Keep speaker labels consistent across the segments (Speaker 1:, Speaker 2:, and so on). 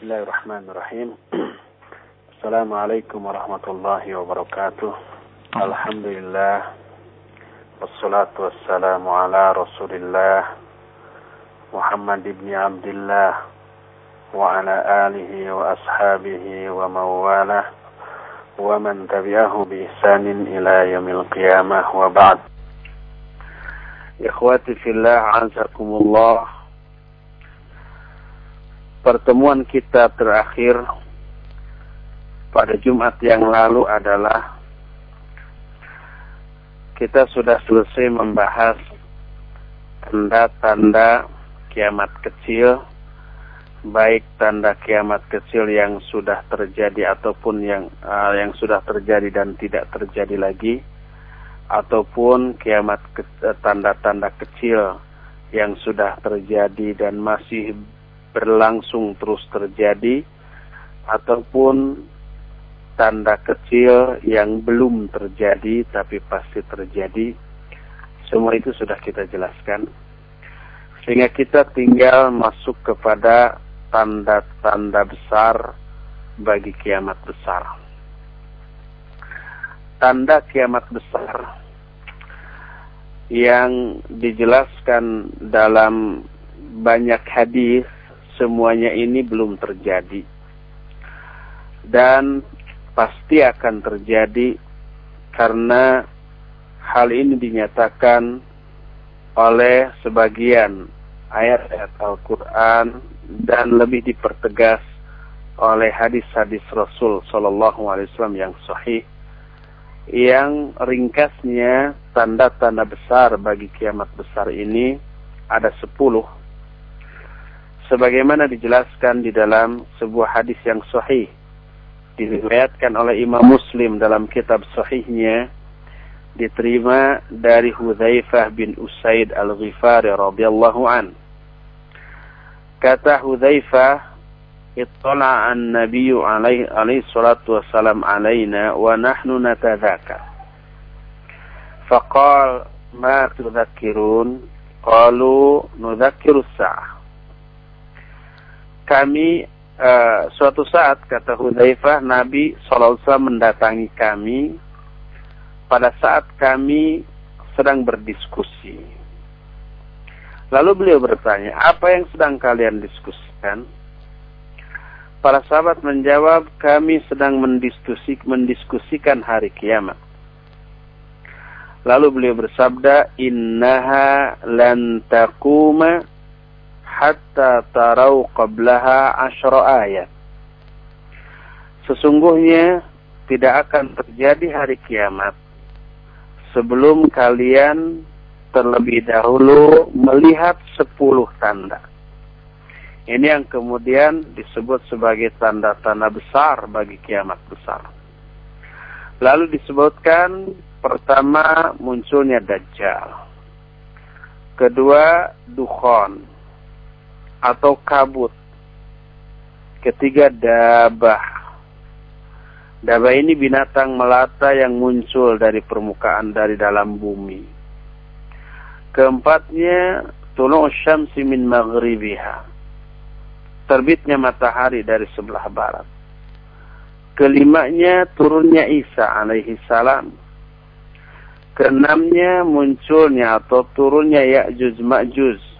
Speaker 1: Bismillahirrahmanirrahim. Assalamualaikum warahmatullahi wabarakatuh. Alhamdulillah. Wassalatu wassalamu ala rasulillah. Muhammad ibn Abdullah. Wa ala wa ashabihi wa mawalah. Wa man tabi'ahu bi ihsanin ila qiyamah wa ba'd. Ikhwati fillah, azakumullah. Pertemuan kita terakhir pada Jumat yang lalu adalah kita sudah selesai membahas tanda-tanda kiamat kecil, baik tanda kiamat kecil yang sudah terjadi ataupun yang uh, yang sudah terjadi dan tidak terjadi lagi, ataupun kiamat tanda-tanda ke, kecil yang sudah terjadi dan masih berlangsung terus terjadi ataupun tanda kecil yang belum terjadi tapi pasti terjadi semua itu sudah kita jelaskan. Sehingga kita tinggal masuk kepada tanda-tanda besar bagi kiamat besar. Tanda kiamat besar yang dijelaskan dalam banyak hadis semuanya ini belum terjadi. Dan pasti akan terjadi karena hal ini dinyatakan oleh sebagian ayat-ayat Al-Quran dan lebih dipertegas oleh hadis-hadis Rasul Shallallahu Alaihi Wasallam yang sahih yang ringkasnya tanda-tanda besar bagi kiamat besar ini ada sepuluh sebagaimana dijelaskan di dalam sebuah hadis yang sahih diriwayatkan oleh Imam Muslim dalam kitab sahihnya diterima dari Hudzaifah bin Usaid Al-Ghifari radhiyallahu an. Kata Hudzaifah ittala an-nabiy alaihi alaihi salatu wassalam alaina wa nahnu natadzakar faqal ma tudzakkirun qalu nudzakkirus sa'ah kami uh, suatu saat kata Hudzaifah Nabi SAW mendatangi kami pada saat kami sedang berdiskusi. Lalu beliau bertanya, apa yang sedang kalian diskusikan? Para sahabat menjawab, kami sedang mendiskusi, mendiskusikan hari kiamat. Lalu beliau bersabda, Innaha lan takuma hatta tarau qablaha asyra ayat. Sesungguhnya tidak akan terjadi hari kiamat sebelum kalian terlebih dahulu melihat sepuluh tanda. Ini yang kemudian disebut sebagai tanda-tanda besar bagi kiamat besar. Lalu disebutkan pertama munculnya Dajjal. Kedua, Dukhon atau kabut. Ketiga dabah. Dabah ini binatang melata yang muncul dari permukaan dari dalam bumi. Keempatnya tulung syamsi min maghribiha. Terbitnya matahari dari sebelah barat. Kelimanya turunnya Isa alaihi salam. Keenamnya munculnya atau turunnya Ya'juj Ma'juj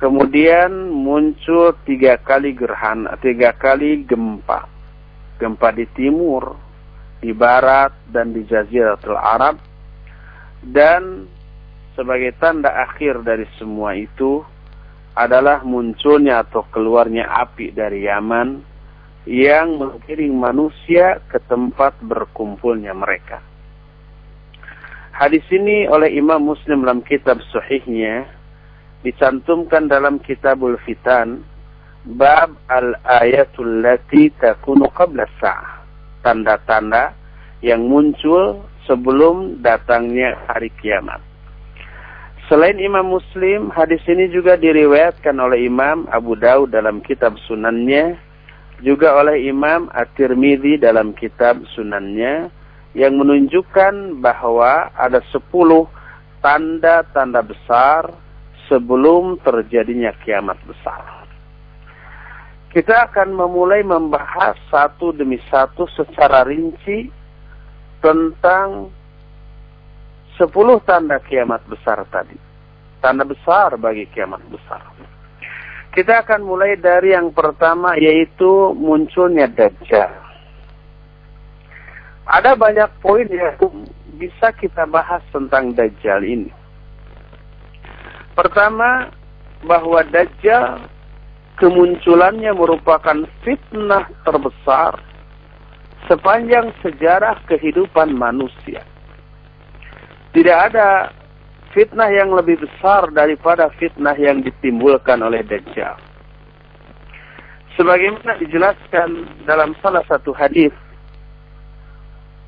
Speaker 1: Kemudian muncul tiga kali gerhana, tiga kali gempa. Gempa di timur, di barat, dan di Jaziratul Arab. Dan sebagai tanda akhir dari semua itu adalah munculnya atau keluarnya api dari Yaman yang mengiring manusia ke tempat berkumpulnya mereka. Hadis ini oleh Imam Muslim dalam kitab sahihnya dicantumkan dalam kitabul fitan bab al-ayatul lati takunu qabla sa'ah tanda-tanda yang muncul sebelum datangnya hari kiamat. Selain Imam Muslim, hadis ini juga diriwayatkan oleh Imam Abu Daud dalam kitab sunannya, juga oleh Imam At-Tirmidzi dalam kitab sunannya, yang menunjukkan bahwa ada sepuluh tanda-tanda besar sebelum terjadinya kiamat besar. kita akan memulai membahas satu demi satu secara rinci tentang sepuluh tanda kiamat besar tadi. Tanda besar bagi kiamat besar. Kita akan mulai dari yang pertama yaitu munculnya Dajjal. Ada banyak poin yang bisa kita bahas tentang Dajjal ini. Pertama, bahwa Dajjal kemunculannya merupakan fitnah terbesar sepanjang sejarah kehidupan manusia. Tidak ada fitnah yang lebih besar daripada fitnah yang ditimbulkan oleh Dajjal. Sebagaimana dijelaskan dalam salah satu hadis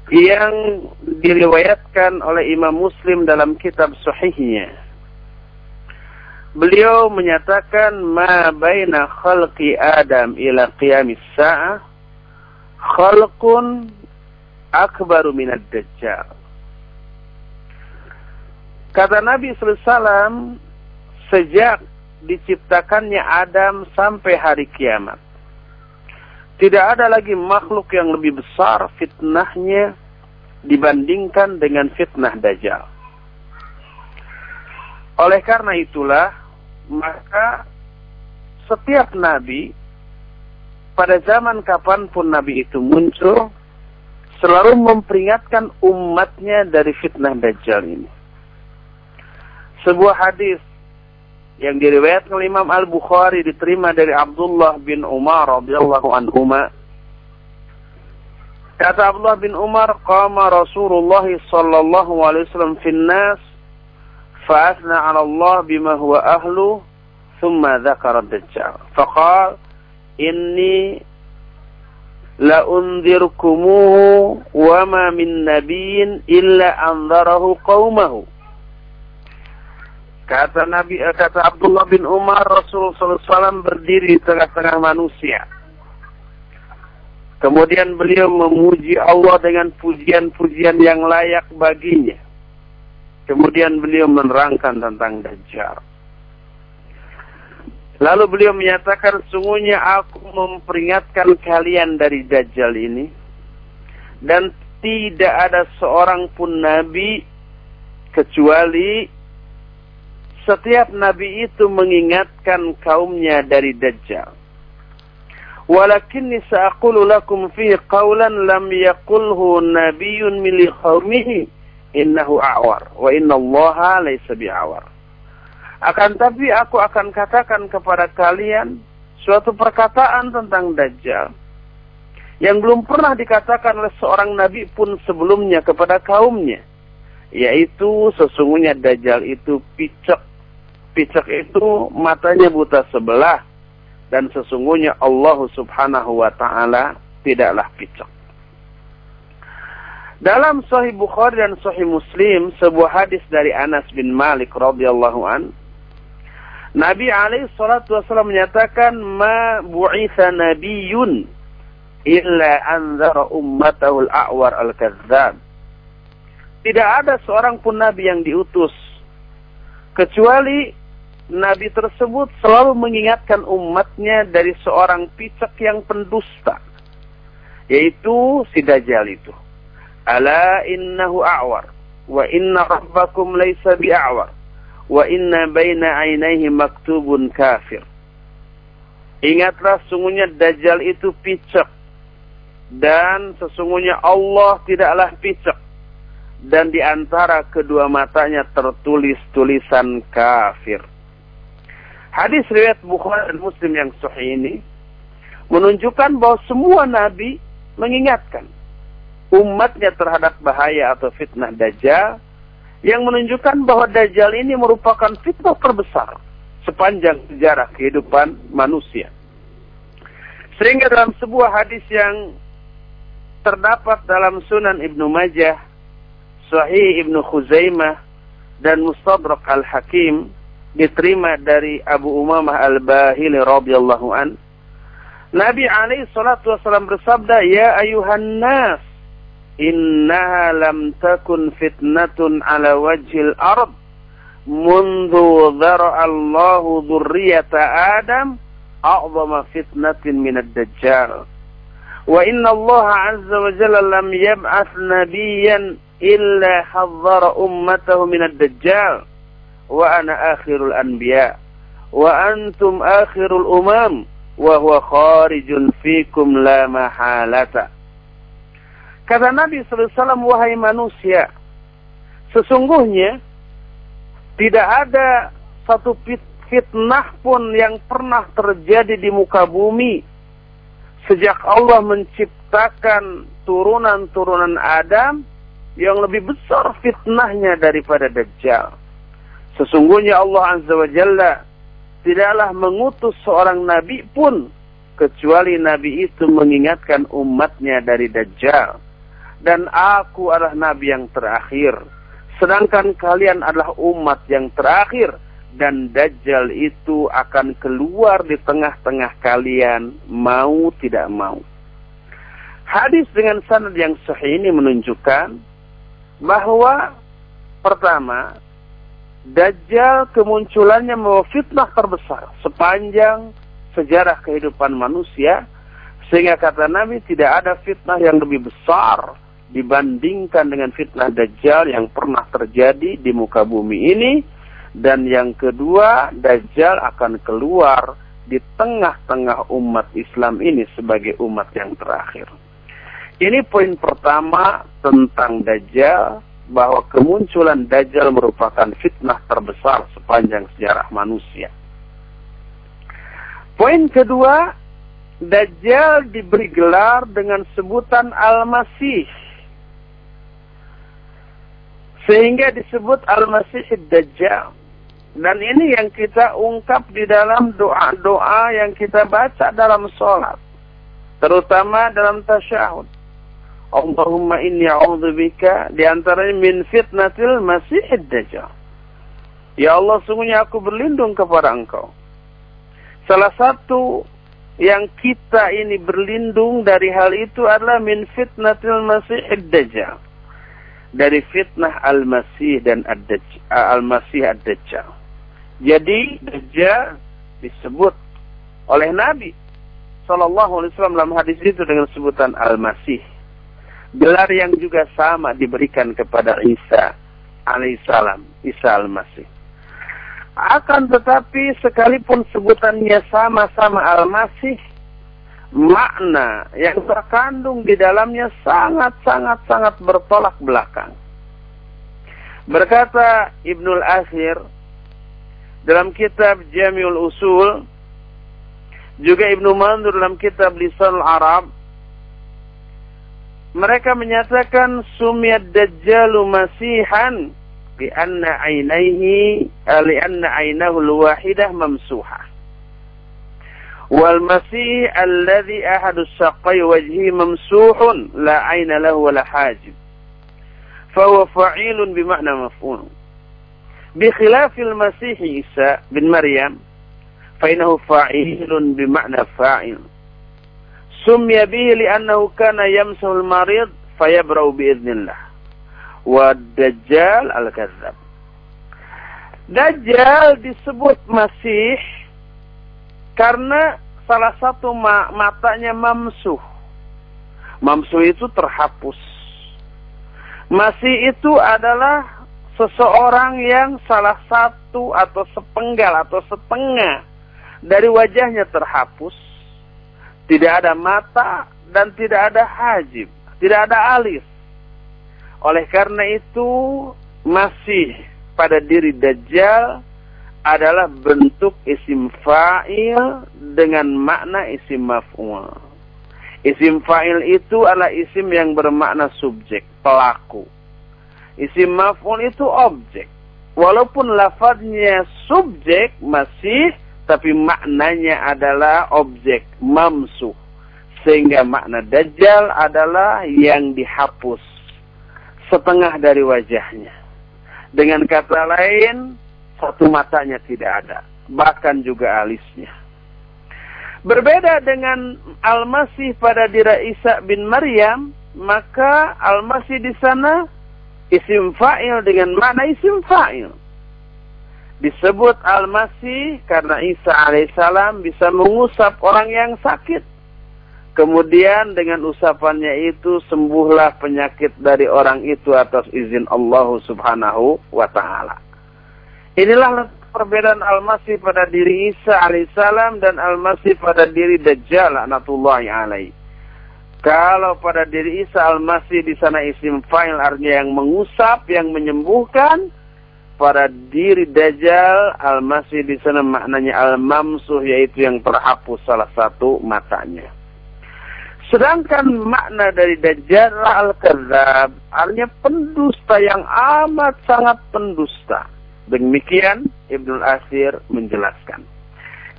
Speaker 1: yang diriwayatkan oleh Imam Muslim dalam kitab Sahihnya Beliau menyatakan ma baina khalqi Adam ila qiyamis sa'ah khalqun akbaru minad dajjal. Kata Nabi SAW, sejak diciptakannya Adam sampai hari kiamat. Tidak ada lagi makhluk yang lebih besar fitnahnya dibandingkan dengan fitnah Dajjal. Oleh karena itulah, maka setiap nabi pada zaman kapan pun nabi itu muncul selalu memperingatkan umatnya dari fitnah dajjal ini. Sebuah hadis yang diriwayatkan oleh Imam Al-Bukhari diterima dari Abdullah bin Umar radhiyallahu anhuma Kata Abdullah bin Umar, "Qama Rasulullah sallallahu alaihi wasallam fi nas فأثنى على الله بما هو أهله ثم ذكر الدجال فقال إني لأنذركموه وما من نبي إلا أنذره قومه Kata Nabi, kata Abdullah bin Umar, Rasulullah SAW berdiri di tengah-tengah manusia. Kemudian beliau memuji Allah dengan pujian-pujian yang layak baginya. Kemudian beliau menerangkan tentang Dajjal. Lalu beliau menyatakan, sungguhnya aku memperingatkan kalian dari Dajjal ini. Dan tidak ada seorang pun Nabi kecuali setiap Nabi itu mengingatkan kaumnya dari Dajjal. Walakinni sa'akulu lakum fihi qawlan lam yakulhu nabiyyun mili qawmihi innahu a'war. Wa inna allaha laysa bi'awar. Akan tapi aku akan katakan kepada kalian suatu perkataan tentang Dajjal yang belum pernah dikatakan oleh seorang nabi pun sebelumnya kepada kaumnya yaitu sesungguhnya Dajjal itu picek. Picek itu matanya buta sebelah dan sesungguhnya Allah Subhanahu wa taala tidaklah picek dalam Sahih Bukhari dan Sahih Muslim sebuah hadis dari Anas bin Malik radhiyallahu an Nabi alaihi salatu wasallam menyatakan ma bu'itha nabiyyun illa anzara ummatahu al-a'war al-kadzdzab. Tidak ada seorang pun nabi yang diutus kecuali nabi tersebut selalu mengingatkan umatnya dari seorang picak yang pendusta yaitu si Dajjal itu. Ala innahu a'war wa inna rabbakum laysa bi'a'war wa inna baina kafir. Ingatlah sungguhnya Dajjal itu picek dan sesungguhnya Allah tidaklah picek dan di antara kedua matanya tertulis tulisan kafir. Hadis riwayat Bukhari dan Muslim yang sahih ini menunjukkan bahwa semua nabi mengingatkan umatnya terhadap bahaya atau fitnah Dajjal yang menunjukkan bahwa Dajjal ini merupakan fitnah terbesar sepanjang sejarah kehidupan manusia. Sehingga dalam sebuah hadis yang terdapat dalam Sunan Ibnu Majah, Sahih Ibnu Khuzaimah dan Mustadrak Al-Hakim diterima dari Abu Umamah Al-Bahili radhiyallahu an. Nabi alaihi salatu wasallam bersabda, "Ya ayuhan nas, innaha lam takun fitnatun ala wajhil ard mundu dhara Allahu dzurriyyata Adam a'zama fitnatin min ad-dajjal. Wa inna Allah azza wa jalla lam yab'ath nabiyyan illa hadzara ummatahu min ad-dajjal. Wa ana akhirul anbiya. Wa antum akhirul umam. Wa huwa kharijun fikum la mahalata. Kata Nabi SAW, wahai manusia, sesungguhnya tidak ada satu fitnah pun yang pernah terjadi di muka bumi sejak Allah menciptakan turunan-turunan Adam yang lebih besar fitnahnya daripada Dajjal. Sesungguhnya Allah Azza wa Jalla tidaklah mengutus seorang nabi pun kecuali nabi itu mengingatkan umatnya dari Dajjal. Dan aku adalah nabi yang terakhir Sedangkan kalian adalah umat yang terakhir dan Dajjal itu akan keluar di tengah-tengah kalian mau tidak mau. Hadis dengan sanad yang sahih ini menunjukkan bahwa pertama Dajjal kemunculannya membawa fitnah terbesar sepanjang sejarah kehidupan manusia sehingga kata Nabi tidak ada fitnah yang lebih besar dibandingkan dengan fitnah Dajjal yang pernah terjadi di muka bumi ini. Dan yang kedua, Dajjal akan keluar di tengah-tengah umat Islam ini sebagai umat yang terakhir. Ini poin pertama tentang Dajjal, bahwa kemunculan Dajjal merupakan fitnah terbesar sepanjang sejarah manusia. Poin kedua, Dajjal diberi gelar dengan sebutan Al-Masih sehingga disebut Al-Masih Dajjal. Dan ini yang kita ungkap di dalam doa-doa yang kita baca dalam sholat. Terutama dalam tasyahud. Allahumma inni a'udzubika di antaranya min fitnatil masih dajjal. Ya Allah, sungguhnya aku berlindung kepada Engkau. Salah satu yang kita ini berlindung dari hal itu adalah min fitnatil masih dajjal dari fitnah Al-Masih dan Al-Masih Ad-Dajjal. Jadi Dajjal disebut oleh Nabi Sallallahu Alaihi Wasallam dalam hadis itu dengan sebutan Al-Masih. Gelar yang juga sama diberikan kepada Isa alaihissalam, Isa al-Masih. Akan tetapi sekalipun sebutannya sama-sama al-Masih, makna yang terkandung di dalamnya sangat-sangat-sangat bertolak belakang. Berkata Ibnul Akhir dalam kitab Jamiul Usul, juga Ibnu Mandur dalam kitab Lisan Arab, mereka menyatakan sumiyad dajjalu masihan li anna ainaihi li anna ainahu al-wahidah mamsuhah والمسيح الذي أحد الساقي وجهه ممسوح لا عين له ولا حاجب. فهو فعيل بمعنى مفعول. بخلاف المسيح عيسى بن مريم فإنه فعيل بمعنى فاعل. سمي به لأنه كان يمسه المريض فيبرأ بإذن الله. والدجال الكذاب. Dajjal disebut Masih karena salah satu ma matanya mamsuh. Mamsuh itu terhapus. Masih itu adalah seseorang yang salah satu atau sepenggal atau setengah dari wajahnya terhapus. Tidak ada mata dan tidak ada hajib, tidak ada alis. Oleh karena itu masih pada diri Dajjal adalah bentuk isim fa'il dengan makna isim maf'ul. Isim fa'il itu adalah isim yang bermakna subjek, pelaku. Isim maf'ul itu objek. Walaupun lafadznya subjek masih, tapi maknanya adalah objek, mamsuh. Sehingga makna dajjal adalah yang dihapus setengah dari wajahnya. Dengan kata lain, satu matanya tidak ada, bahkan juga alisnya. Berbeda dengan Al-Masih pada diri Isa bin Maryam, maka Al-Masih di sana isim fa'il dengan mana isim fa'il. Disebut Al-Masih karena Isa alaihissalam bisa mengusap orang yang sakit. Kemudian dengan usapannya itu sembuhlah penyakit dari orang itu atas izin Allah subhanahu wa ta'ala. Inilah perbedaan Al-Masih pada diri Isa alaihissalam dan Al-Masih pada diri Dajjal anatullahi alaih. Kalau pada diri Isa Al-Masih di sana isim fa'il artinya yang mengusap, yang menyembuhkan, pada diri Dajjal Al-Masih di sana maknanya Al-Mamsuh yaitu yang terhapus salah satu matanya. Sedangkan makna dari Dajjal Al-Kadzab artinya pendusta yang amat sangat pendusta. Demikian Ibnu Asir menjelaskan.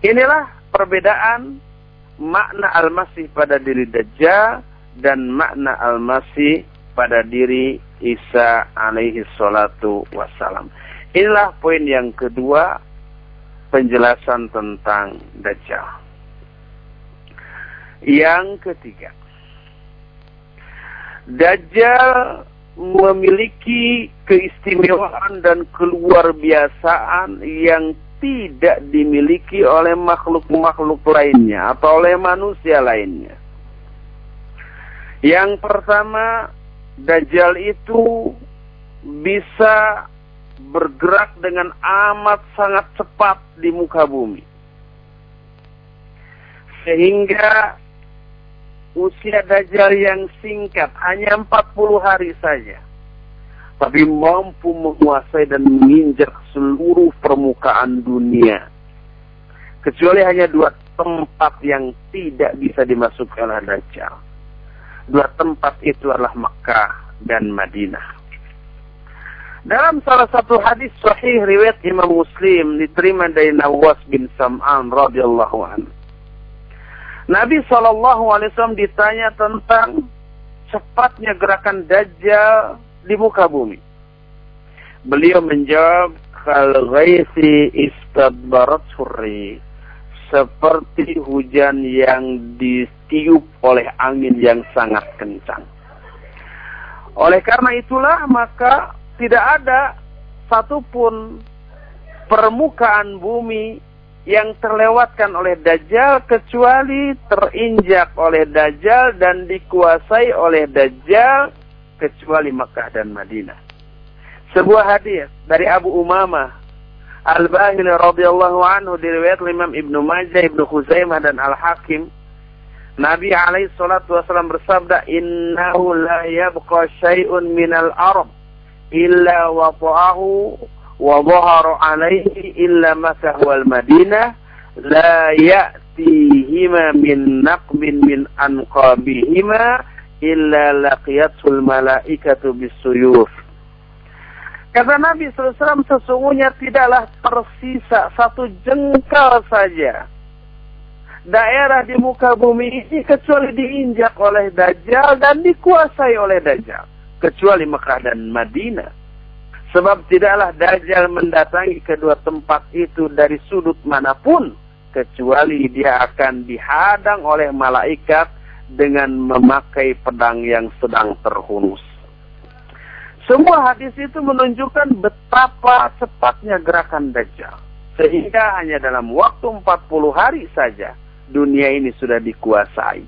Speaker 1: Inilah perbedaan makna Al-Masih pada diri Dajjal dan makna Al-Masih pada diri Isa alaihi salatu wassalam. Inilah poin yang kedua penjelasan tentang Dajjal. Yang ketiga, Dajjal memiliki keistimewaan dan keluar biasaan yang tidak dimiliki oleh makhluk-makhluk lainnya atau oleh manusia lainnya. Yang pertama, Dajjal itu bisa bergerak dengan amat sangat cepat di muka bumi. Sehingga usia Dajjal yang singkat hanya 40 hari saja. Tapi mampu menguasai dan menginjak seluruh permukaan dunia. Kecuali hanya dua tempat yang tidak bisa dimasuki oleh Dajjal. Dua tempat itu adalah Mekah dan Madinah. Dalam salah satu hadis sahih riwayat Imam Muslim diterima dari Nawas bin Sam'an radhiyallahu anhu. Nabi Shallallahu alaihi wasallam ditanya tentang cepatnya gerakan Dajjal di muka bumi. Beliau menjawab kal ghaisi istadbarat suri seperti hujan yang ditiup oleh angin yang sangat kencang. Oleh karena itulah maka tidak ada satupun permukaan bumi yang terlewatkan oleh Dajjal kecuali terinjak oleh Dajjal dan dikuasai oleh Dajjal kecuali Mekah dan Madinah. Sebuah hadis dari Abu Umamah Al-Bahili radhiyallahu anhu diriwayat Imam Ibnu Majah, Ibnu Khuzaimah dan Al-Hakim Nabi alaihi salatu wasallam bersabda innahu la yabqa syai'un minal arab illa wata'ahu wa dhahara alaihi illa wal Madinah la ya'tihima min naqbin min anqabihima illa malaikatu bisuyuf Kata Nabi SAW, sesungguhnya tidaklah tersisa satu jengkal saja daerah di muka bumi ini kecuali diinjak oleh Dajjal dan dikuasai oleh Dajjal kecuali Mekah dan Madinah. Sebab tidaklah Dajjal mendatangi kedua tempat itu dari sudut mana pun kecuali dia akan dihadang oleh malaikat dengan memakai pedang yang sedang terhunus. Semua hadis itu menunjukkan betapa cepatnya gerakan Dajjal. Sehingga hanya dalam waktu 40 hari saja dunia ini sudah dikuasai.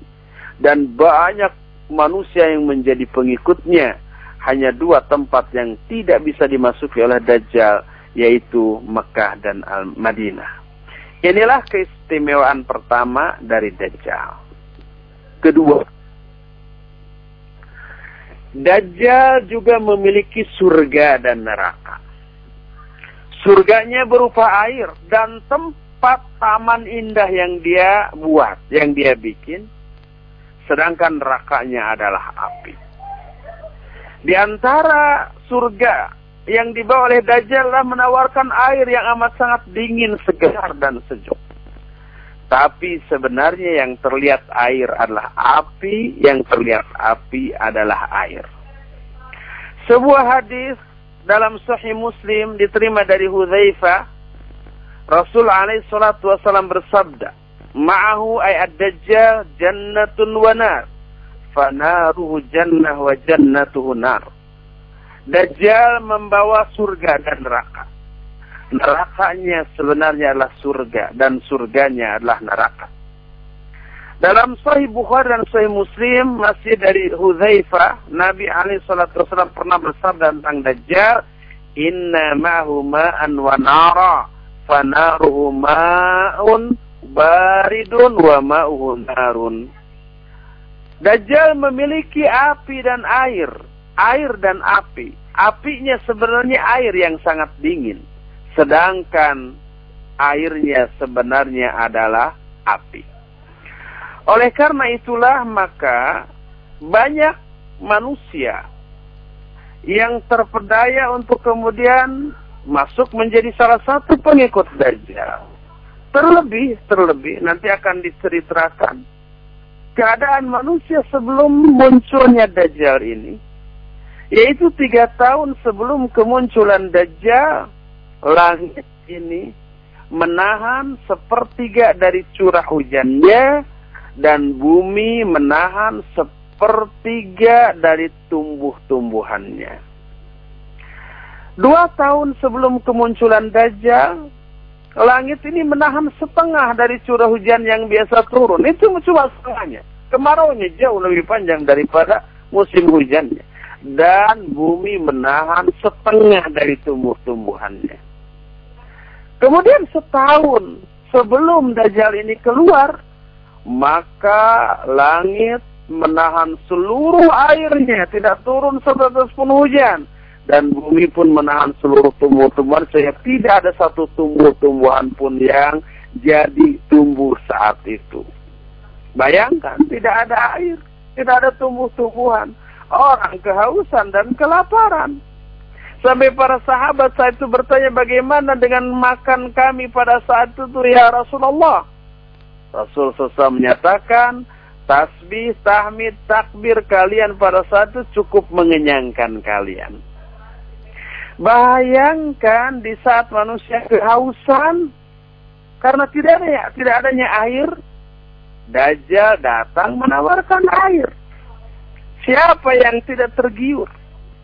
Speaker 1: Dan banyak manusia yang menjadi pengikutnya hanya dua tempat yang tidak bisa dimasuki oleh Dajjal, yaitu Mekah dan Al Madinah. Inilah keistimewaan pertama dari Dajjal. Kedua, Dajjal juga memiliki surga dan neraka. Surganya berupa air dan tempat taman indah yang dia buat, yang dia bikin. Sedangkan nerakanya adalah api. Di antara surga yang dibawa oleh Dajjal lah menawarkan air yang amat sangat dingin, segar dan sejuk. Tapi sebenarnya yang terlihat air adalah api, yang terlihat api adalah air. Sebuah hadis dalam Sahih Muslim diterima dari Hudzaifah, Rasul alaihi salatu wasallam bersabda, "Ma'ahu ay ad-dajjal jannatun wa nar." Fanaruhu jannah wa jannatuhu nar. Dajjal membawa surga dan neraka. Nerakanya sebenarnya adalah surga dan surganya adalah neraka. Dalam Sahih Bukhari dan Sahih Muslim masih dari Hudzaifah, Nabi alaihi salatu wasallam pernah bersabda tentang Dajjal, "Inna ma'hu ma'an wa nara, fanaruhu ma'un baridun wa ma'uhu narun." Dajjal memiliki api dan air, air dan api. Apinya sebenarnya air yang sangat dingin, sedangkan airnya sebenarnya adalah api. Oleh karena itulah maka banyak manusia yang terpedaya untuk kemudian masuk menjadi salah satu pengikut Dajjal. Terlebih, terlebih nanti akan diceritakan keadaan manusia sebelum munculnya Dajjal ini, yaitu tiga tahun sebelum kemunculan Dajjal, langit ini menahan sepertiga dari curah hujannya dan bumi menahan sepertiga dari tumbuh-tumbuhannya. Dua tahun sebelum kemunculan Dajjal, langit ini menahan setengah dari curah hujan yang biasa turun. Itu cuma setengahnya. Kemaraunya jauh lebih panjang daripada musim hujannya. Dan bumi menahan setengah dari tumbuh-tumbuhannya. Kemudian setahun sebelum Dajjal ini keluar, maka langit menahan seluruh airnya, tidak turun sebatas pun hujan dan bumi pun menahan seluruh tumbuh-tumbuhan sehingga tidak ada satu tumbuh-tumbuhan pun yang jadi tumbuh saat itu. Bayangkan, tidak ada air, tidak ada tumbuh-tumbuhan. Orang kehausan dan kelaparan. Sampai para sahabat saat itu bertanya bagaimana dengan makan kami pada saat itu ya Rasulullah. Rasul SAW menyatakan, tasbih, tahmid, takbir kalian pada saat itu cukup mengenyangkan kalian. Bayangkan di saat manusia kehausan karena tidak ada tidak adanya air, Dajjal datang menawarkan air. Siapa yang tidak tergiur,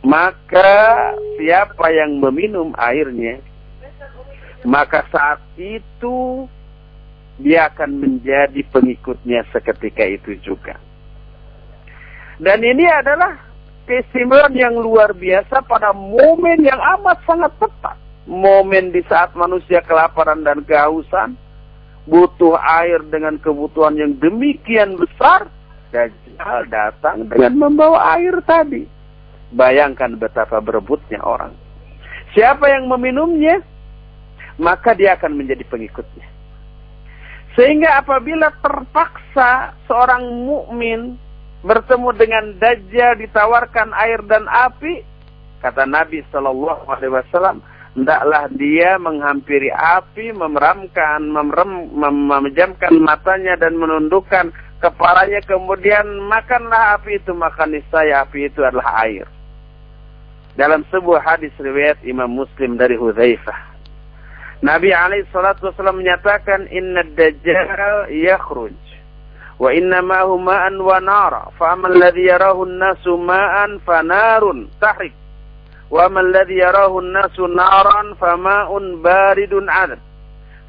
Speaker 1: maka siapa yang meminum airnya, maka saat itu dia akan menjadi pengikutnya seketika itu juga. Dan ini adalah keistimewaan yang luar biasa pada momen yang amat sangat tepat. Momen di saat manusia kelaparan dan kehausan, butuh air dengan kebutuhan yang demikian besar, Dajjal datang dengan membawa air tadi. Bayangkan betapa berebutnya orang. Siapa yang meminumnya, maka dia akan menjadi pengikutnya. Sehingga apabila terpaksa seorang mukmin bertemu dengan Dajjal ditawarkan air dan api, kata Nabi Shallallahu Alaihi Wasallam, hendaklah dia menghampiri api, memeramkan, memerem, mem memejamkan matanya dan menundukkan kepalanya, kemudian makanlah api itu, makan niscaya api itu adalah air. Dalam sebuah hadis riwayat Imam Muslim dari Hudzaifah, Nabi alaihi salatu wasallam menyatakan inna dajjal yakhruj wa inna ma huma an wa nara. Fa amal ladzi yarahu an-nasu ma'an fa narun tahrik. Wa amal ladzi yarahu an-nasu naran fa ma'un baridun 'adab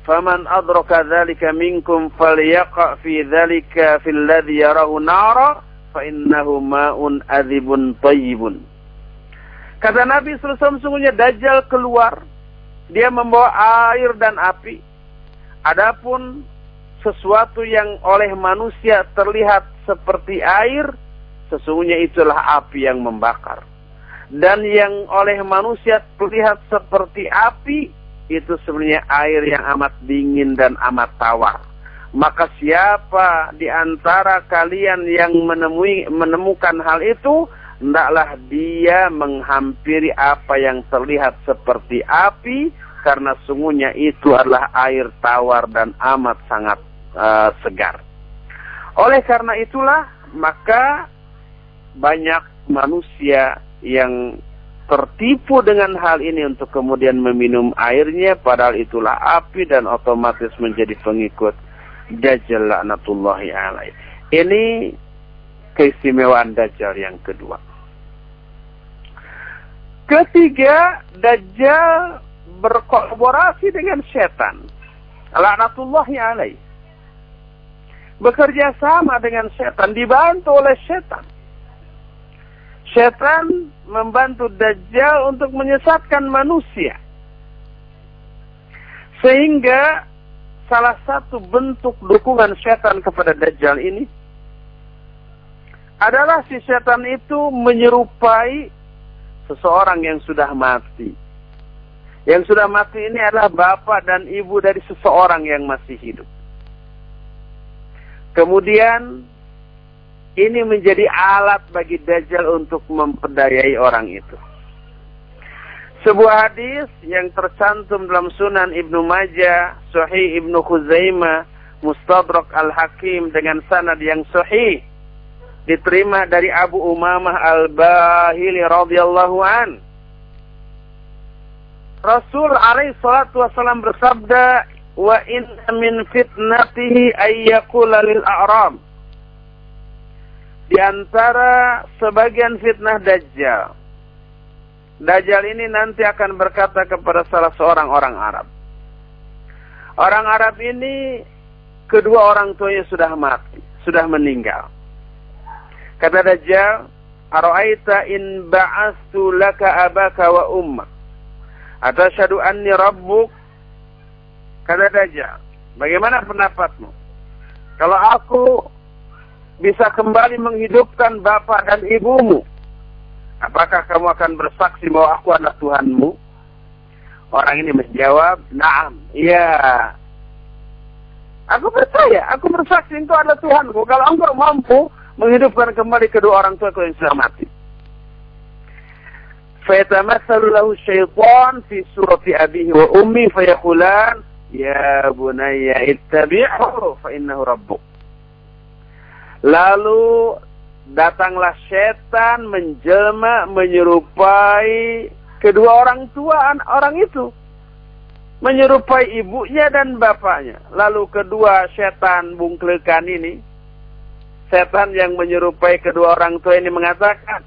Speaker 1: faman adraka dzalika minkum falyaqa fi dzalika fil ladzi yarahu nara fa innahu ma'un adzibun thayyibun kata Nabi sallallahu alaihi sungguhnya dajjal keluar. Dia membawa air dan api. Adapun sesuatu yang oleh manusia terlihat seperti air, sesungguhnya itulah api yang membakar. Dan yang oleh manusia terlihat seperti api, itu sebenarnya air yang amat dingin dan amat tawar. Maka siapa di antara kalian yang menemui, menemukan hal itu, hendaklah dia menghampiri apa yang terlihat seperti api, karena sungguhnya itu adalah air tawar dan amat sangat uh, segar. Oleh karena itulah maka banyak manusia yang tertipu dengan hal ini untuk kemudian meminum airnya padahal itulah api dan otomatis menjadi pengikut Dajjal laknatullahi alaih. Ini keistimewaan Dajjal yang kedua. Ketiga, Dajjal berkolaborasi dengan setan. Laknatullahi alaih. Bekerja sama dengan setan, dibantu oleh setan. Setan membantu Dajjal untuk menyesatkan manusia. Sehingga salah satu bentuk dukungan setan kepada Dajjal ini adalah si setan itu menyerupai seseorang yang sudah mati. Yang sudah mati ini adalah bapak dan ibu dari seseorang yang masih hidup. Kemudian ini menjadi alat bagi Dajjal untuk memperdayai orang itu. Sebuah hadis yang tercantum dalam Sunan Ibnu Majah, Sahih Ibnu Khuzaimah, Mustadrak Al-Hakim dengan sanad yang sahih diterima dari Abu Umamah Al-Bahili radhiyallahu an. Rasul alaihi salatu wasallam bersabda, "Wa in min fitnatihi ayyakula lil a'ram." Di antara sebagian fitnah Dajjal. Dajjal ini nanti akan berkata kepada salah seorang orang Arab. Orang Arab ini kedua orang tuanya sudah mati, sudah meninggal. Kata Dajjal, Ara'aita in ba'astu laka abaka wa ummak. Atashadu anni rabbuk. Kata Dajjal, bagaimana pendapatmu? Kalau aku bisa kembali menghidupkan bapak dan ibumu, apakah kamu akan bersaksi bahwa aku adalah Tuhanmu? Orang ini menjawab, Naam, iya. Aku percaya, aku bersaksi engkau adalah Tuhanku. Kalau engkau mampu menghidupkan kembali kedua orang tua yang sudah mati. Lahu syaitan fi surati abihi wa ummi fayaqulan ya bunayya ittabi'hu fa innahu rabbuk. Lalu datanglah setan menjelma menyerupai kedua orang tua orang itu. Menyerupai ibunya dan bapaknya. Lalu kedua setan bungklekan ini setan yang menyerupai kedua orang tua ini mengatakan,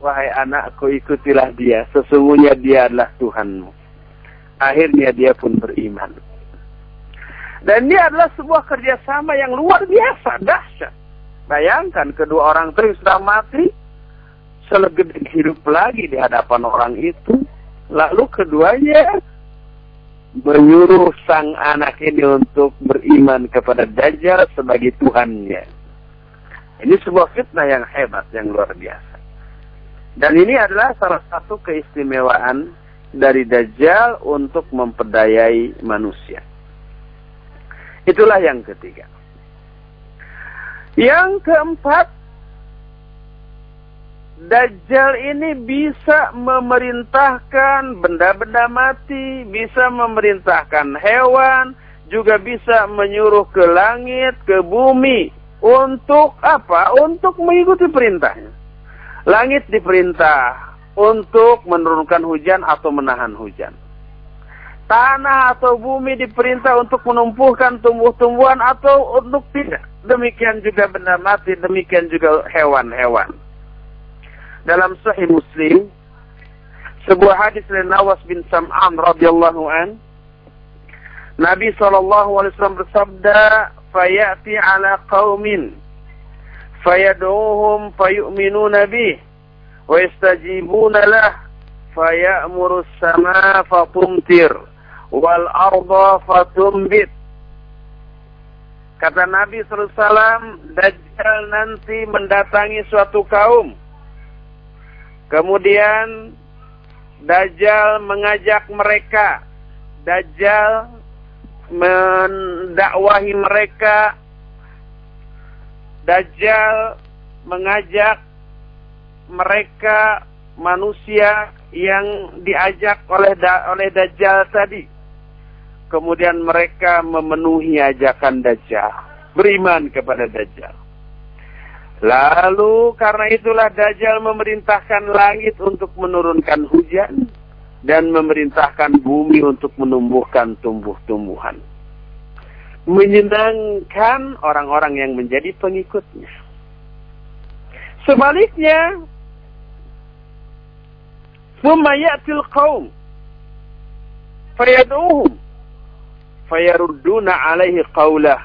Speaker 1: Wahai anakku ikutilah dia, sesungguhnya dia adalah Tuhanmu. Akhirnya dia pun beriman. Dan ini adalah sebuah kerjasama yang luar biasa, dahsyat. Bayangkan kedua orang tua yang sudah mati, selegede hidup lagi di hadapan orang itu. Lalu keduanya menyuruh sang anak ini untuk beriman kepada Dajjal sebagai Tuhannya. Ini sebuah fitnah yang hebat, yang luar biasa. Dan ini adalah salah satu keistimewaan dari Dajjal untuk memperdayai manusia. Itulah yang ketiga. Yang keempat, Dajjal ini bisa memerintahkan benda-benda mati, bisa memerintahkan hewan, juga bisa menyuruh ke langit, ke bumi, untuk apa? Untuk mengikuti perintahnya. Langit diperintah untuk menurunkan hujan atau menahan hujan tanah atau bumi diperintah untuk menumpuhkan tumbuh-tumbuhan atau untuk tidak. Demikian juga benda mati, demikian juga hewan-hewan. Dalam Sahih Muslim, sebuah hadis dari Nawas bin Sam'an radhiyallahu an, Nabi saw bersabda, "Fayati ala qaumin, fayadohum fayuminu nabi, wa yastajibuna lah, fayamurus sama fatumtir." wal arda fatumbit. Kata Nabi SAW, Dajjal nanti mendatangi suatu kaum. Kemudian Dajjal mengajak mereka. Dajjal mendakwahi mereka. Dajjal mengajak mereka manusia yang diajak oleh oleh Dajjal tadi Kemudian mereka memenuhi ajakan Dajjal, beriman kepada Dajjal. Lalu karena itulah Dajjal memerintahkan langit untuk menurunkan hujan dan memerintahkan bumi untuk menumbuhkan tumbuh-tumbuhan. Menyenangkan orang-orang yang menjadi pengikutnya. Sebaliknya, Fumayatil kaum. fayaduhum fayarudduna alaihi qawlah.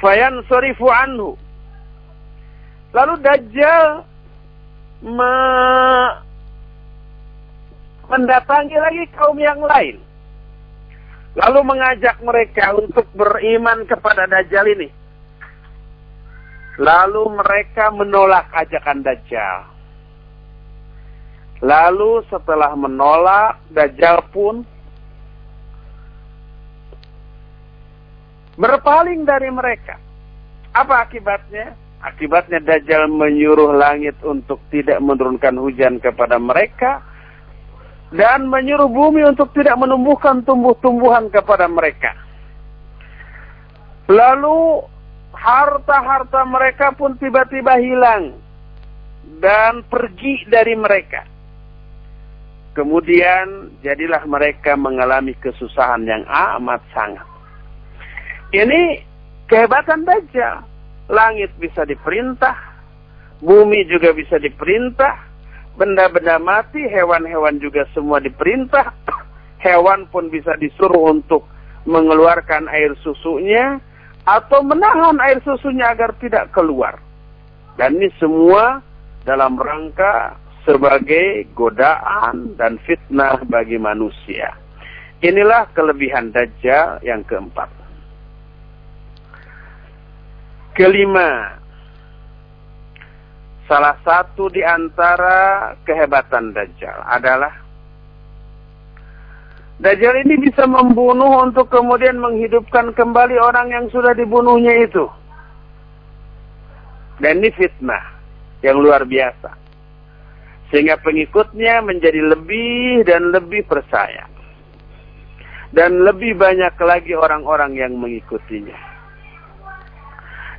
Speaker 1: Fayansarifu anhu. Lalu dajjal me mendatangi lagi kaum yang lain. Lalu mengajak mereka untuk beriman kepada dajjal ini. Lalu mereka menolak ajakan dajjal. Lalu setelah menolak, Dajjal pun berpaling dari mereka. Apa akibatnya? Akibatnya Dajjal menyuruh langit untuk tidak menurunkan hujan kepada mereka dan menyuruh bumi untuk tidak menumbuhkan tumbuh-tumbuhan kepada mereka. Lalu harta-harta mereka pun tiba-tiba hilang dan pergi dari mereka. Kemudian jadilah mereka mengalami kesusahan yang amat sangat. Ini kehebatan Dajjal. Langit bisa diperintah, bumi juga bisa diperintah, benda-benda mati, hewan-hewan juga semua diperintah, hewan pun bisa disuruh untuk mengeluarkan air susunya atau menahan air susunya agar tidak keluar. Dan ini semua dalam rangka sebagai godaan dan fitnah bagi manusia. Inilah kelebihan Dajjal yang keempat. Kelima, salah satu di antara kehebatan Dajjal adalah Dajjal ini bisa membunuh untuk kemudian menghidupkan kembali orang yang sudah dibunuhnya itu. Dan ini fitnah yang luar biasa. Sehingga pengikutnya menjadi lebih dan lebih percaya. Dan lebih banyak lagi orang-orang yang mengikutinya.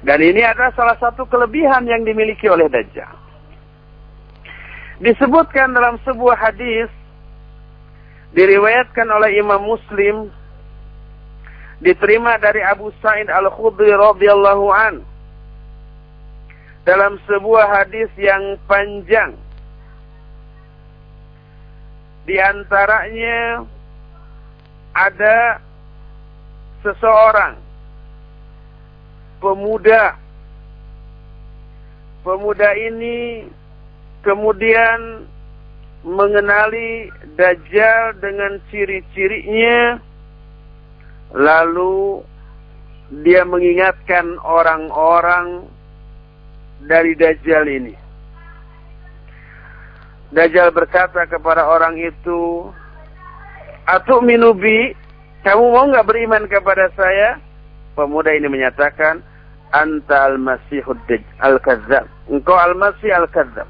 Speaker 1: Dan ini adalah salah satu kelebihan yang dimiliki oleh Dajjal. Disebutkan dalam sebuah hadis diriwayatkan oleh Imam Muslim diterima dari Abu Sa'id Al-Khudri radhiyallahu an dalam sebuah hadis yang panjang di antaranya ada seseorang pemuda. Pemuda ini kemudian mengenali Dajjal dengan ciri-cirinya lalu dia mengingatkan orang-orang dari Dajjal ini. Dajjal berkata kepada orang itu, Atuk minubi, kamu mau nggak beriman kepada saya? Pemuda ini menyatakan, Anta al-masihud al-kazzab. Engkau al-masih al-kazzab.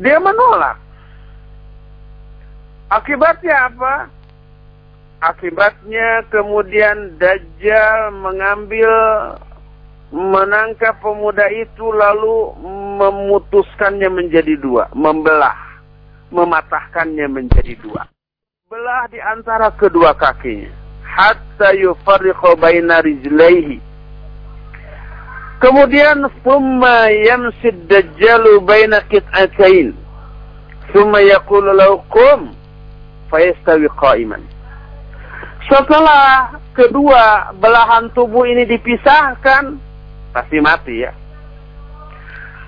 Speaker 1: Dia menolak. Akibatnya apa? Akibatnya kemudian Dajjal mengambil menangkap pemuda itu lalu memutuskannya menjadi dua, membelah, mematahkannya menjadi dua. Belah di antara kedua kakinya. Hatta yufarriqu baina rijlaihi. Kemudian summa yamsid dajjalu baina qit'atain. Summa yaqulu lahu qum fayastawi qa'iman. Setelah kedua belahan tubuh ini dipisahkan, pasti mati ya.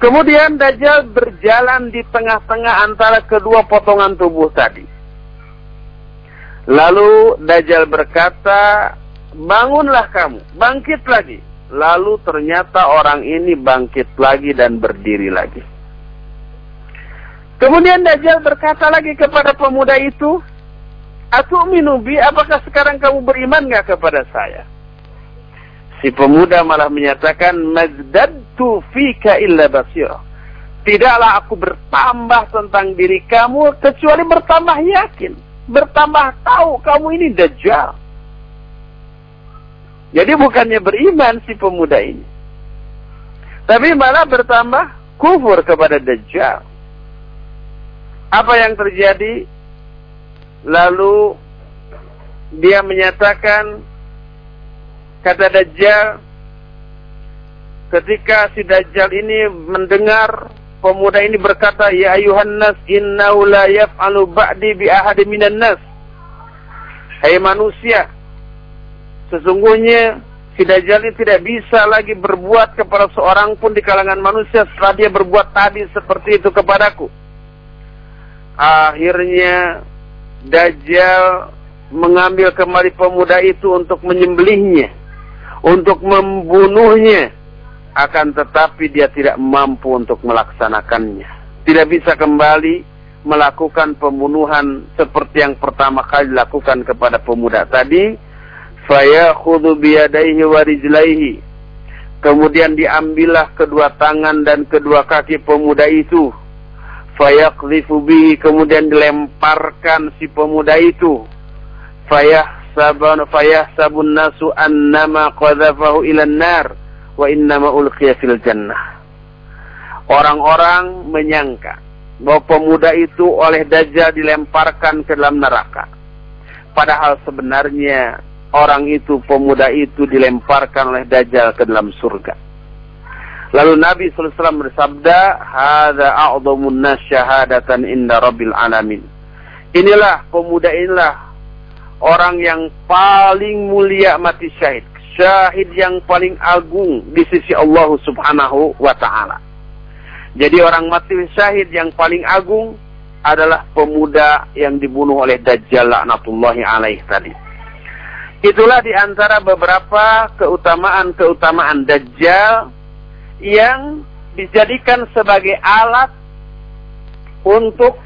Speaker 1: Kemudian Dajjal berjalan di tengah-tengah antara kedua potongan tubuh tadi. Lalu Dajjal berkata, bangunlah kamu, bangkit lagi. Lalu ternyata orang ini bangkit lagi dan berdiri lagi. Kemudian Dajjal berkata lagi kepada pemuda itu, Aku minubi, apakah sekarang kamu beriman gak kepada saya? Si pemuda malah menyatakan mazdadtu fika illa basira. Tidaklah aku bertambah tentang diri kamu kecuali bertambah yakin, bertambah tahu kamu ini dajjal. Jadi bukannya beriman si pemuda ini. Tapi malah bertambah kufur kepada dajjal. Apa yang terjadi? Lalu dia menyatakan Kata Dajjal, ketika si Dajjal ini mendengar pemuda ini berkata, "Ya ayuhan nas, innahu la yaf'alu ba'di bi ahadin minan nas." Hai manusia, sesungguhnya si Dajjal ini tidak bisa lagi berbuat kepada seorang pun di kalangan manusia setelah dia berbuat tadi seperti itu kepadaku. Akhirnya Dajjal mengambil kembali pemuda itu untuk menyembelihnya, untuk membunuhnya akan tetapi dia tidak mampu untuk melaksanakannya. Tidak bisa kembali melakukan pembunuhan seperti yang pertama kali dilakukan kepada pemuda tadi. Faya khudu biyadaihi warijlaihi. Kemudian diambillah kedua tangan dan kedua kaki pemuda itu. Bihi kemudian dilemparkan si pemuda itu. Sabun fayah sabun nasu annama qadhafahu ilan nar wa innama ulqiya fil jannah. Orang-orang menyangka bahwa pemuda itu oleh Dajjal dilemparkan ke dalam neraka. Padahal sebenarnya orang itu, pemuda itu dilemparkan oleh Dajjal ke dalam surga. Lalu Nabi SAW bersabda, Hada a'udhamun nas syahadatan inda rabbil alamin. Inilah pemuda inilah orang yang paling mulia mati syahid syahid yang paling agung di sisi Allah Subhanahu wa taala. Jadi orang mati syahid yang paling agung adalah pemuda yang dibunuh oleh Dajjal laknatullahi alaih tadi. Itulah di antara beberapa keutamaan-keutamaan Dajjal yang dijadikan sebagai alat untuk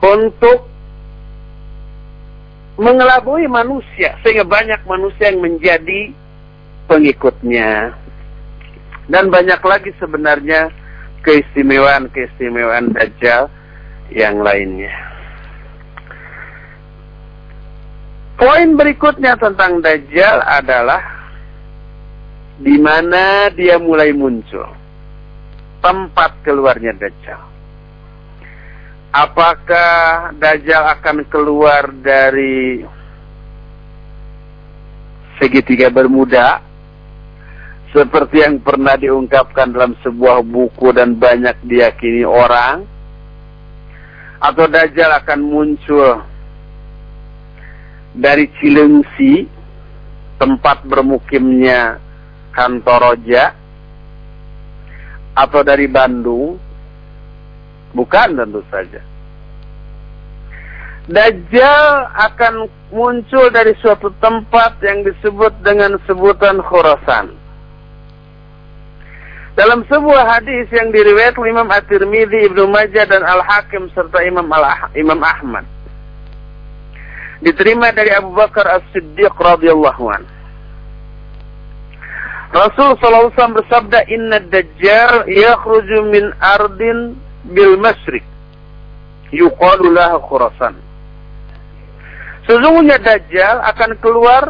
Speaker 1: untuk mengelabui manusia sehingga banyak manusia yang menjadi pengikutnya dan banyak lagi sebenarnya keistimewaan-keistimewaan Dajjal yang lainnya. Poin berikutnya tentang Dajjal adalah di mana dia mulai muncul. Tempat keluarnya Dajjal apakah Dajjal akan keluar dari segitiga bermuda? Seperti yang pernah diungkapkan dalam sebuah buku dan banyak diyakini orang atau Dajjal akan muncul dari Cilengsi tempat bermukimnya Kantoroja atau dari Bandung Bukan tentu saja. Dajjal akan muncul dari suatu tempat yang disebut dengan sebutan Khurasan. Dalam sebuah hadis yang diriwayatkan Imam At-Tirmidzi, Ibnu Majah dan Al-Hakim serta Imam Al Imam Ahmad. Diterima dari Abu Bakar As-Siddiq radhiyallahu anhu. Rasul sallallahu alaihi wasallam bersabda, "Inna Dajjal yakhruju min ardin bil masrik yuqalu Khurasan. Sesungguhnya Dajjal akan keluar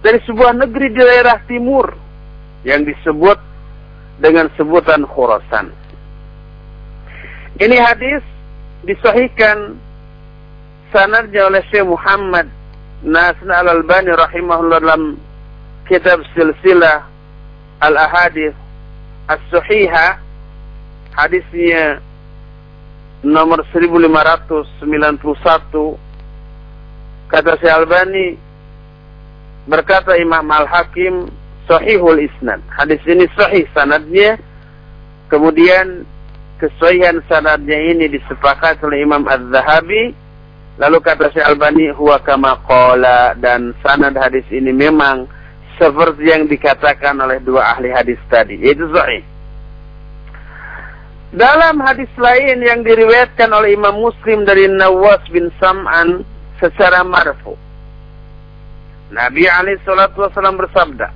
Speaker 1: dari sebuah negeri di daerah timur yang disebut dengan sebutan Khurasan. Ini hadis disahihkan sanadnya oleh Syekh Muhammad Nasr Al-Albani rahimahullah dalam kitab silsilah Al-Ahadith As-Sahihah hadisnya nomor 1591 kata Syekh Albani berkata Imam Al-Hakim sahihul isnad. Hadis ini sahih sanadnya. Kemudian kesahihan sanadnya ini disepakati oleh Imam Az-Zahabi. Lalu kata Syekh Albani huwa kama qala dan sanad hadis ini memang seperti yang dikatakan oleh dua ahli hadis tadi. Itu sahih. Dalam hadis lain yang diriwayatkan oleh Imam Muslim dari Nawas bin Sam'an secara marfu. Nabi alaihi salatu wasallam bersabda,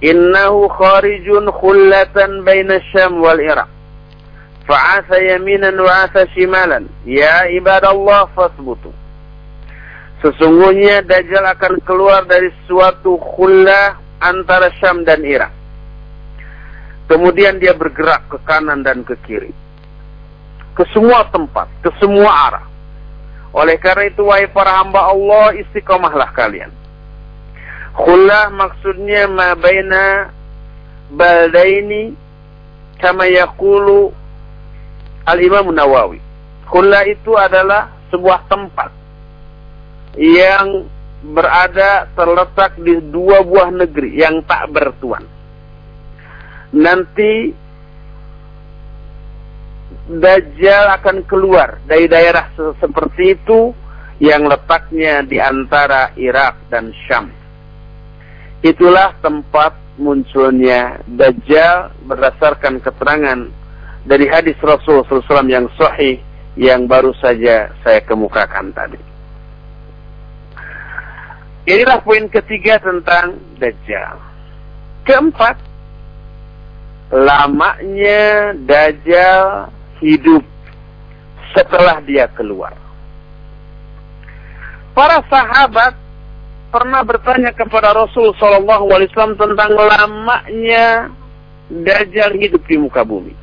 Speaker 1: "Innahu kharijun khullatan baina Syam wal Iraq." Fa'asa yaminan wa asa shimalan. Ya ibadallah fasbutu. Sesungguhnya Dajjal akan keluar dari suatu khullah antara Syam dan Irak Kemudian dia bergerak ke kanan dan ke kiri. Ke semua tempat, ke semua arah. Oleh karena itu, wahai para hamba Allah, istiqomahlah kalian. Khullah maksudnya ma baina baldaini kama yaqulu Al-Imam Nawawi. Khulla itu adalah sebuah tempat yang berada terletak di dua buah negeri yang tak bertuan. Nanti Dajjal akan keluar dari daerah seperti itu yang letaknya di antara Irak dan Syam. Itulah tempat munculnya Dajjal berdasarkan keterangan dari hadis Rasul SAW yang sahih yang baru saja saya kemukakan tadi. Inilah poin ketiga tentang Dajjal. Keempat, lamanya Dajjal hidup setelah dia keluar. Para sahabat pernah bertanya kepada Rasul Shallallahu Alaihi Wasallam tentang lamanya Dajjal hidup di muka bumi.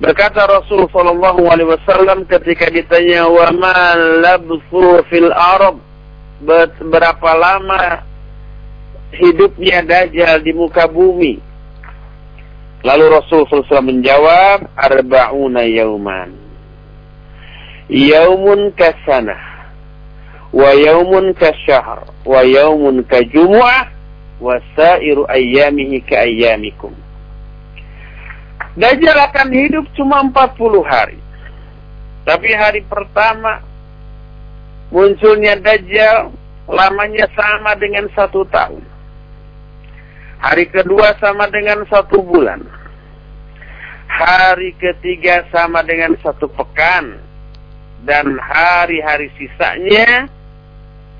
Speaker 1: Berkata Rasul Shallallahu Alaihi Wasallam ketika ditanya wa labsu fil Arab berapa lama hidupnya Dajjal di muka bumi Lalu Rasul SAW menjawab, Arba'una yauman. Yaumun kasanah. Wa yaumun kasyahr. Wa yaumun kajumu'ah. Wa sairu ayyamihi ka ayyamikum. Dajjal akan hidup cuma 40 hari. Tapi hari pertama munculnya Dajjal lamanya sama dengan satu tahun. Hari kedua sama dengan satu bulan. Hari ketiga sama dengan satu pekan. Dan hari-hari sisanya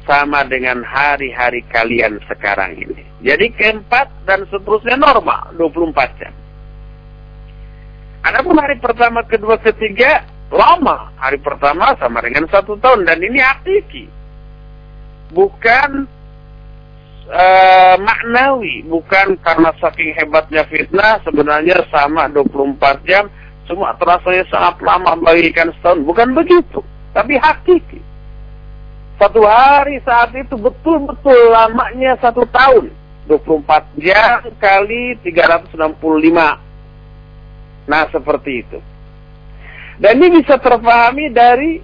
Speaker 1: sama dengan hari-hari kalian sekarang ini. Jadi keempat dan seterusnya normal, 24 jam. Adapun hari pertama, kedua, ketiga lama. Hari pertama sama dengan satu tahun dan ini hakiki. Bukan uh, maknawi bukan karena saking hebatnya fitnah sebenarnya sama 24 jam cuma terasanya sangat lama bagikan setahun. Bukan begitu tapi hakiki. Satu hari saat itu betul-betul lamanya satu tahun. 24 jam kali 365 nah seperti itu. Dan ini bisa terpahami dari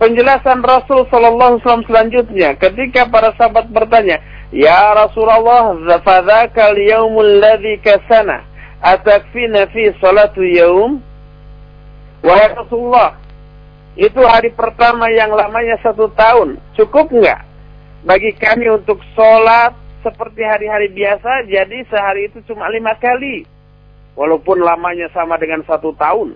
Speaker 1: penjelasan Rasul Shallallahu Alaihi Wasallam selanjutnya ketika para sahabat bertanya Ya Rasulullah, fadzaka al-yawmul ladzi kasana atakfina fi salatu yaum? Wahai Rasulullah, itu hari pertama yang lamanya satu tahun. Cukup enggak bagi kami untuk sholat seperti hari-hari biasa? Jadi sehari itu cuma lima kali. Walaupun lamanya sama dengan satu tahun.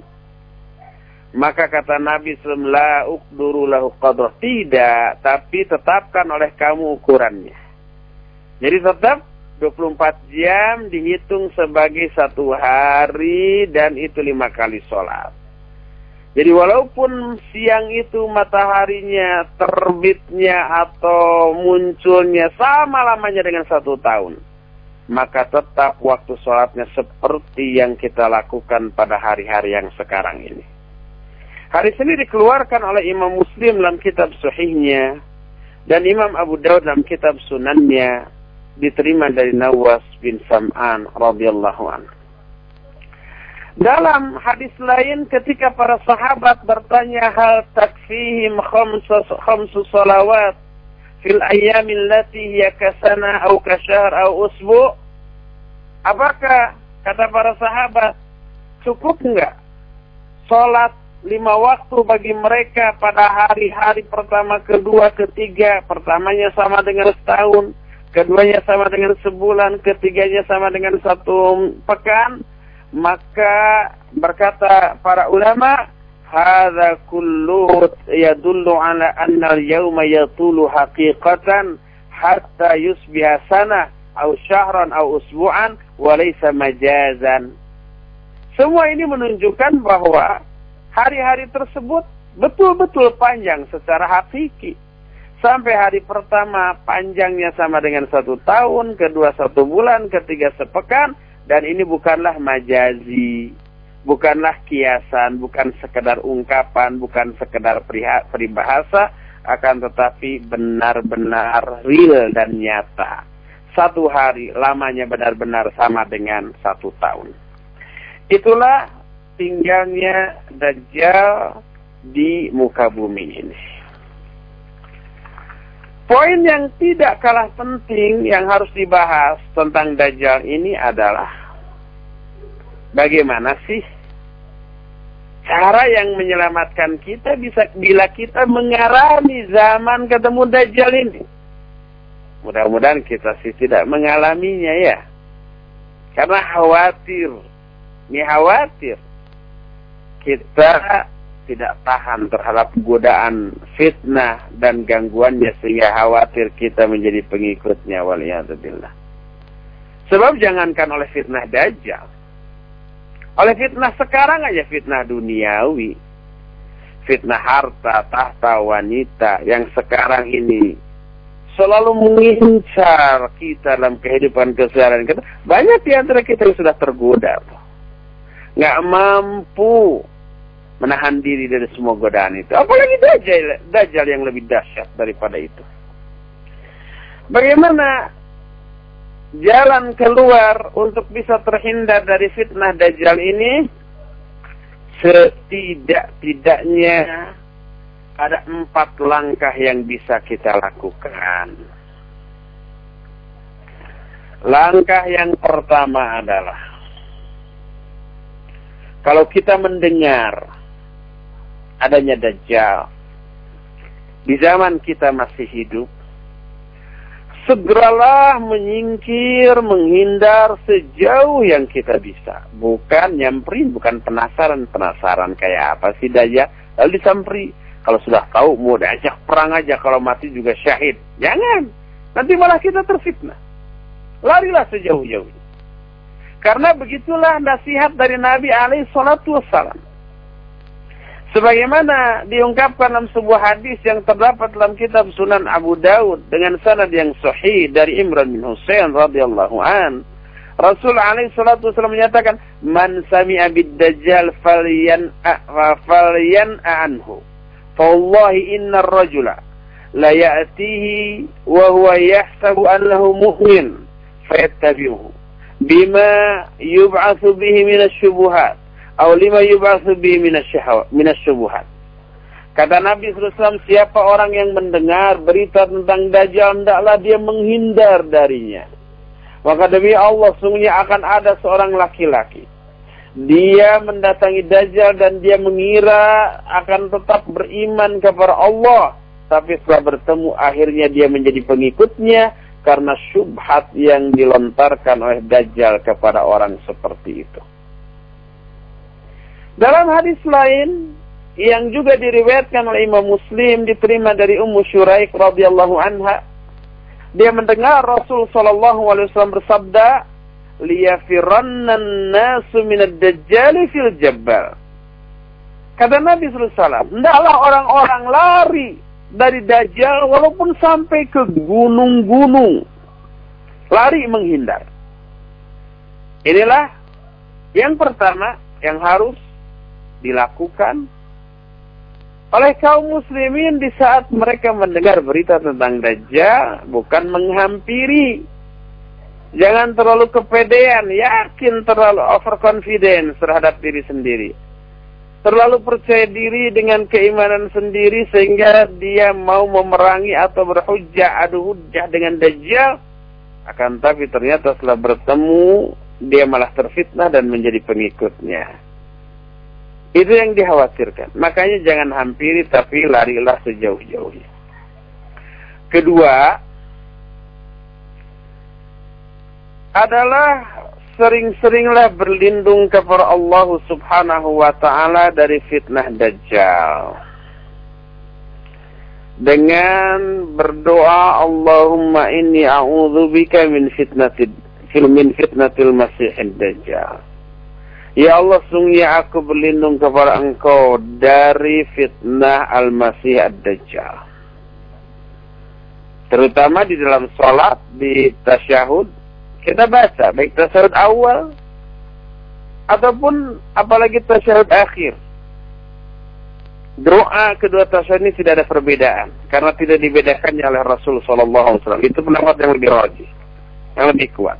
Speaker 1: Maka kata Nabi sallallahu alaihi Tidak, tapi tetapkan oleh kamu ukurannya. Jadi tetap 24 jam dihitung sebagai satu hari dan itu lima kali sholat. Jadi walaupun siang itu mataharinya terbitnya atau munculnya sama lamanya dengan satu tahun. Maka tetap waktu sholatnya seperti yang kita lakukan pada hari-hari yang sekarang ini. Hari ini dikeluarkan oleh Imam Muslim dalam kitab Sahihnya dan Imam Abu Dawud dalam kitab Sunannya diterima dari Nawas bin Sam'an radhiyallahu anhu. Dalam hadis lain ketika para sahabat bertanya hal takfihim khamsu salawat fil ayyamil lati hiya kasana au kasyahr au usbu apakah kata para sahabat cukup enggak salat lima waktu bagi mereka pada hari-hari pertama, kedua, ketiga, pertamanya sama dengan setahun, keduanya sama dengan sebulan, ketiganya sama dengan satu pekan, maka berkata para ulama, hadza kullu yadullu ala anna al-yawma yatulu haqiqatan hatta yusbiha sana au syahran au usbu'an wa laysa majazan. Semua ini menunjukkan bahwa hari-hari tersebut betul-betul panjang secara hakiki Sampai hari pertama panjangnya sama dengan satu tahun, kedua satu bulan, ketiga sepekan, dan ini bukanlah majazi, bukanlah kiasan, bukan sekedar ungkapan, bukan sekedar peribahasa, akan tetapi benar-benar real dan nyata. satu hari lamanya benar-benar sama dengan satu tahun. Itulah tinggalnya Dajjal di muka bumi ini. Poin yang tidak kalah penting yang harus dibahas tentang Dajjal ini adalah bagaimana sih cara yang menyelamatkan kita bisa bila kita mengalami zaman ketemu Dajjal ini. Mudah-mudahan kita sih tidak mengalaminya ya. Karena khawatir. Ini khawatir. Kita tidak tahan terhadap godaan fitnah dan gangguannya sehingga khawatir kita menjadi pengikutnya waliyadzubillah. Sebab jangankan oleh fitnah dajjal. Oleh fitnah sekarang aja fitnah duniawi. Fitnah harta, tahta, wanita yang sekarang ini selalu mengincar kita dalam kehidupan keseharian kita. Banyak di antara kita yang sudah tergoda. Nggak mampu menahan diri dari semua godaan itu. Apalagi dajjal, dajjal yang lebih dahsyat daripada itu. Bagaimana jalan keluar untuk bisa terhindar dari fitnah dajjal ini? Setidak-tidaknya ada empat langkah yang bisa kita lakukan. Langkah yang pertama adalah kalau kita mendengar adanya Dajjal. Di zaman kita masih hidup, segeralah menyingkir, menghindar sejauh yang kita bisa. Bukan nyamperin, bukan penasaran-penasaran kayak apa sih Dajjal. Lalu disamperi. Kalau sudah tahu mau diajak perang aja, kalau mati juga syahid. Jangan. Nanti malah kita terfitnah. Larilah sejauh-jauhnya. Karena begitulah nasihat dari Nabi alaihi salatu. Sebagaimana diungkapkan dalam sebuah hadis yang terdapat dalam kitab Sunan Abu Daud dengan sanad yang sahih dari Imran bin Husain radhiyallahu an. Rasul alaihi salatu wasallam menyatakan, "Man sami'a bid-dajjal falyan falyan anhu." Fawallahi inna ar-rajula la ya'tihi wa huwa yahsabu annahu mu'min fayattabi'uhu bima yub'atsu bihi min asy-syubuhat aw lima bi minasyubuhat. Kata Nabi SAW, siapa orang yang mendengar berita tentang Dajjal, hendaklah dia menghindar darinya. Maka demi Allah, sungguhnya akan ada seorang laki-laki. Dia mendatangi Dajjal dan dia mengira akan tetap beriman kepada Allah. Tapi setelah bertemu, akhirnya dia menjadi pengikutnya karena syubhat yang dilontarkan oleh Dajjal kepada orang seperti itu. Dalam hadis lain yang juga diriwayatkan oleh Imam Muslim diterima dari Ummu Syuraik radhiyallahu anha dia mendengar Rasul sallallahu alaihi wasallam bersabda liyafiranna nasu minad dajjal fil kata Nabi sallallahu hendaklah orang-orang lari dari dajjal walaupun sampai ke gunung-gunung. Lari menghindar. Inilah yang pertama yang harus dilakukan oleh kaum muslimin di saat mereka mendengar berita tentang Dajjal bukan menghampiri. Jangan terlalu kepedean yakin terlalu overconfidence terhadap diri sendiri. Terlalu percaya diri dengan keimanan sendiri sehingga dia mau memerangi atau berhujjah adu hujjah dengan Dajjal akan tapi ternyata setelah bertemu dia malah terfitnah dan menjadi pengikutnya itu yang dikhawatirkan. Makanya jangan hampiri tapi larilah sejauh-jauhnya. Kedua adalah sering-seringlah berlindung kepada Allah Subhanahu wa taala dari fitnah dajjal. Dengan berdoa Allahumma inni a'udzubika min fitnatil min fitnatil masiihid dajjal. Ya Allah, sungguh aku berlindung kepada engkau dari fitnah Al-Masih Ad-Dajjal. Terutama di dalam sholat, di tasyahud, kita baca, baik tasyahud awal, ataupun apalagi tasyahud akhir. Doa kedua tasyahud ini tidak ada perbedaan, karena tidak dibedakannya oleh Rasul Wasallam. Itu pendapat yang lebih rajih. yang lebih kuat.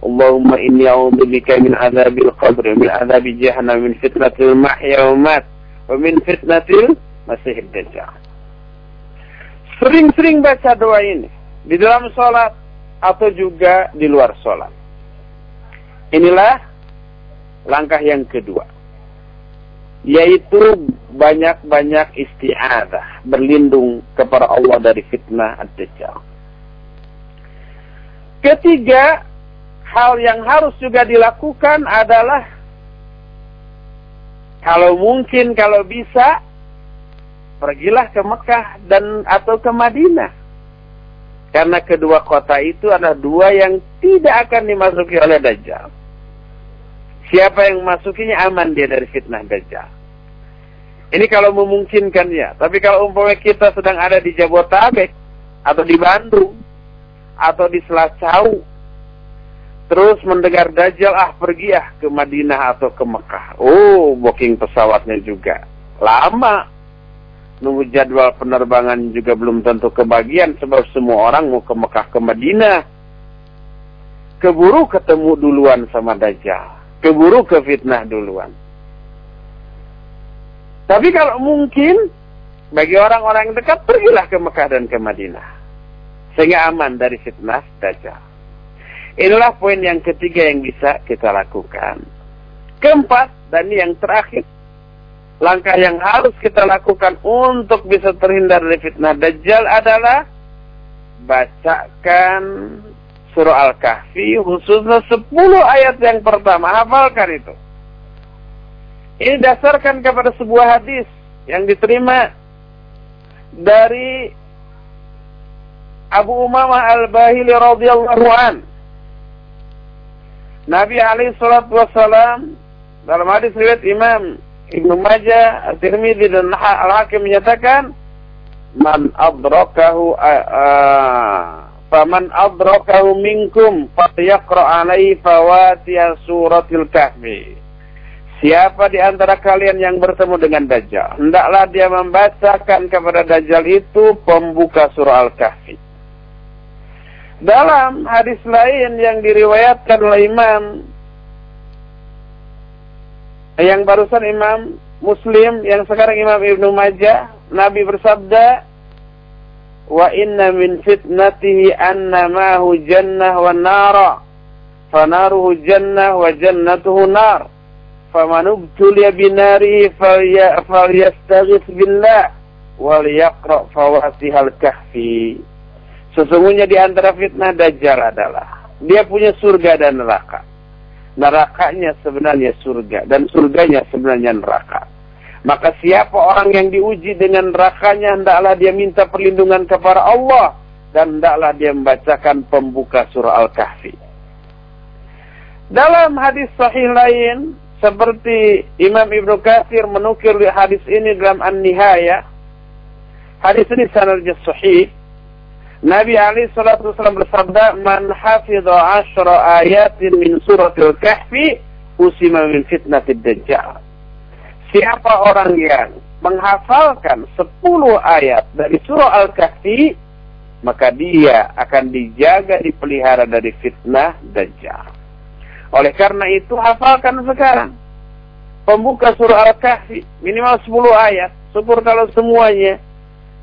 Speaker 1: Inni a'udzubika min adzabil qabr min adzabi jahannam min fitnatil mahya wa mat wa min fitnatil masihid dajjal. Sering-sering baca doa ini di dalam sholat atau juga di luar sholat. Inilah langkah yang kedua. Yaitu banyak-banyak isti'adah. Berlindung kepada Allah dari fitnah ad-dajjal. Ketiga, hal yang harus juga dilakukan adalah kalau mungkin, kalau bisa, pergilah ke Mekah dan atau ke Madinah. Karena kedua kota itu adalah dua yang tidak akan dimasuki oleh Dajjal. Siapa yang masukinya aman dia dari fitnah Dajjal. Ini kalau memungkinkan ya. Tapi kalau umpamanya kita sedang ada di Jabotabek atau di Bandung atau di Selacau terus mendengar Dajjal ah pergi ah ke Madinah atau ke Mekah. Oh, booking pesawatnya juga lama. Nunggu jadwal penerbangan juga belum tentu kebagian sebab semua orang mau ke Mekah ke Madinah. Keburu ketemu duluan sama Dajjal keburu ke fitnah duluan. Tapi kalau mungkin bagi orang-orang yang dekat pergilah ke Mekah dan ke Madinah. Sehingga aman dari fitnah Dajjal. Inilah poin yang ketiga yang bisa kita lakukan. Keempat, dan ini yang terakhir. Langkah yang harus kita lakukan untuk bisa terhindar dari fitnah Dajjal adalah bacakan surah Al-Kahfi khususnya 10 ayat yang pertama. Hafalkan itu. Ini dasarkan kepada sebuah hadis yang diterima dari Abu Umamah Al-Bahili radhiyallahu an. Nabi alaihi wassalam dalam hadis riwayat Imam Ibnu Majah, At-Tirmidzi dan Al-Hakim menyatakan man adrakahu Faman adrakahu minkum falyaqra alaihi fawatiha suratil kahfi. Siapa di antara kalian yang bertemu dengan Dajjal, hendaklah dia membacakan kepada Dajjal itu pembuka surah Al-Kahfi. Dalam hadis lain yang diriwayatkan oleh Imam yang barusan Imam Muslim, yang sekarang Imam Ibnu Majah, Nabi bersabda, wa inna min fitnatihi anna mahu jannah wa nara fanaruhu jannah wa jannatuhu nar. Faman ubtuliya binarihi falyastaghith billah wal yaqra fawasihal kahfi sesungguhnya di antara fitnah dajjal adalah dia punya surga dan neraka nerakanya sebenarnya surga dan surganya sebenarnya neraka maka siapa orang yang diuji dengan nerakanya, hendaklah dia minta perlindungan kepada Allah. Dan hendaklah dia membacakan pembuka surah Al-Kahfi. Dalam hadis sahih lain, seperti Imam Ibnu Katsir menukir hadis ini dalam An-Nihayah. Hadis ini sanadnya sahih. Nabi Ali salatu wasallam bersabda, "Man hafidha asyra ayatin min suratil kahfi usima min fitnatid dajjal." Siapa orang yang menghafalkan 10 ayat dari surah Al-Kahfi, maka dia akan dijaga, dipelihara dari fitnah Dajjal. Oleh karena itu, hafalkan sekarang. Pembuka surah Al-Kahfi, minimal 10 ayat. Syukur kalau semuanya.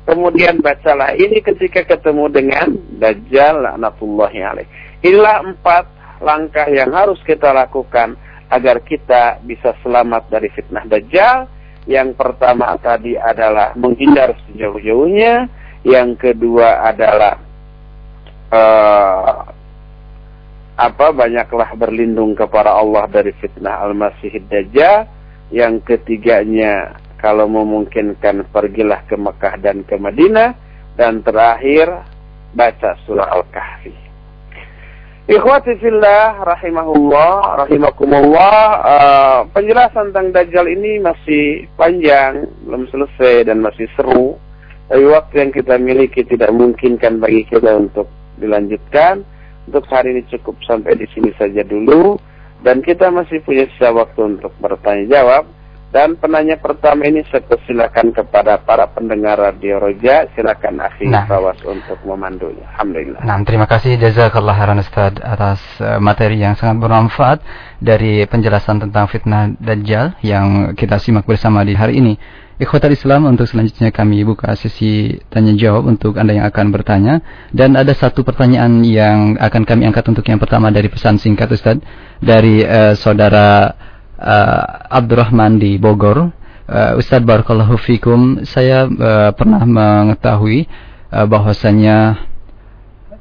Speaker 1: Kemudian bacalah ini ketika ketemu dengan Dajjal laknatullahi alaih. Inilah empat langkah yang harus kita lakukan agar kita bisa selamat dari fitnah dajjal. Yang pertama tadi adalah menghindar sejauh-jauhnya, yang kedua adalah uh, apa banyaklah berlindung kepada Allah dari fitnah al-masih dajjal. Yang ketiganya kalau memungkinkan pergilah ke Mekah dan ke Madinah. Dan terakhir baca surah Al-Kahfi. Ikhwati fillah rahimahullah rahimakumullah. Uh, penjelasan tentang Dajjal ini masih panjang belum selesai dan masih seru. Tapi waktu yang kita miliki tidak mungkinkan bagi kita untuk dilanjutkan. Untuk hari ini cukup sampai di sini saja dulu. Dan kita masih punya sisa waktu untuk bertanya jawab Dan penanya pertama ini saya persilakan kepada para pendengar Radio Roja. Silakan Akhi nah. Fawas untuk memandunya. Alhamdulillah.
Speaker 2: Nah, terima kasih jazakallah khairan Ustaz atas uh, materi yang sangat bermanfaat dari penjelasan tentang fitnah Dajjal yang kita simak bersama di hari ini. Ikhwatal Islam untuk selanjutnya kami buka sesi tanya jawab untuk Anda yang akan bertanya dan ada satu pertanyaan yang akan kami angkat untuk yang pertama dari pesan singkat Ustaz dari uh, saudara uh, Abdurrahman di Bogor. Uh, Ustaz Barakallahu Fikum, saya uh, pernah mengetahui uh, bahwasanya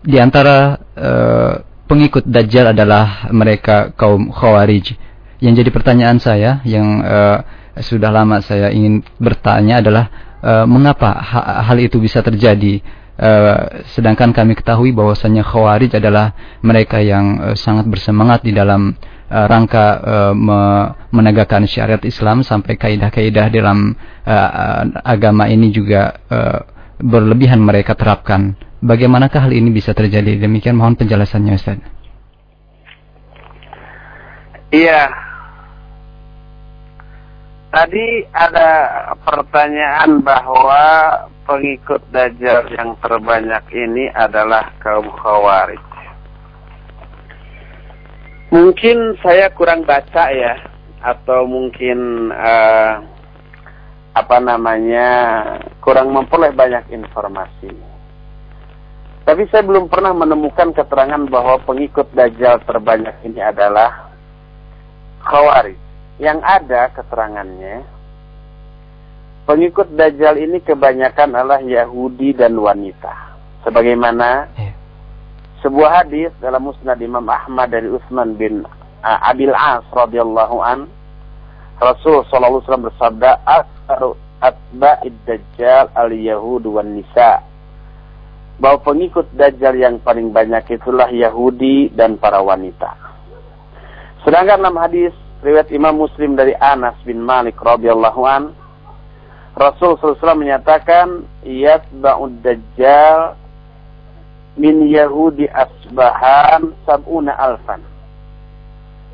Speaker 2: di antara uh, pengikut Dajjal adalah mereka kaum Khawarij. Yang jadi pertanyaan saya yang uh, sudah lama saya ingin bertanya adalah uh, mengapa ha hal itu bisa terjadi uh, sedangkan kami ketahui bahwasanya khawarij adalah mereka yang uh, sangat bersemangat di dalam rangka uh, me menegakkan syariat Islam sampai kaidah-kaidah dalam uh, agama ini juga uh, berlebihan mereka terapkan. Bagaimanakah hal ini bisa terjadi? Demikian mohon penjelasannya Ustaz.
Speaker 1: Iya, Tadi ada pertanyaan bahwa pengikut Dajjal yang terbanyak ini adalah kaum Khawarij. Mungkin saya kurang baca ya, atau mungkin uh, apa namanya kurang memperoleh banyak informasi. Tapi saya belum pernah menemukan keterangan bahwa pengikut Dajjal terbanyak ini adalah Khawarij yang ada keterangannya pengikut Dajjal ini kebanyakan adalah Yahudi dan wanita. Sebagaimana yeah. Sebuah hadis dalam Musnad Imam Ahmad dari Utsman bin uh, Abil As radhiyallahu an Rasul sallallahu alaihi wasallam bersabda asharu atba'id dajjal al yahud wan nisa bahwa pengikut dajjal yang paling banyak itulah Yahudi dan para wanita. Sedangkan dalam hadis riwayat Imam Muslim dari Anas bin Malik radhiyallahu an Rasul SAW menyatakan yatba'ud dajjal min Yahudi asbahan sab'una alfan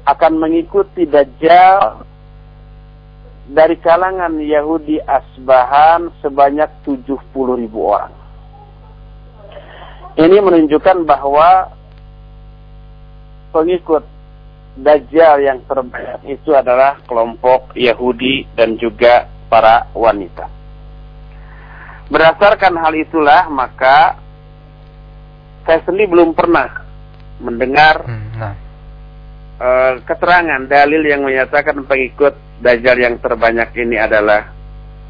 Speaker 1: akan mengikuti dajjal dari kalangan Yahudi asbahan sebanyak 70 ribu orang ini menunjukkan bahwa pengikut Dajjal yang terbanyak itu adalah kelompok Yahudi dan juga para wanita. Berdasarkan hal itulah maka saya sendiri belum pernah mendengar hmm, nah. uh, keterangan dalil yang menyatakan pengikut Dajjal yang terbanyak ini adalah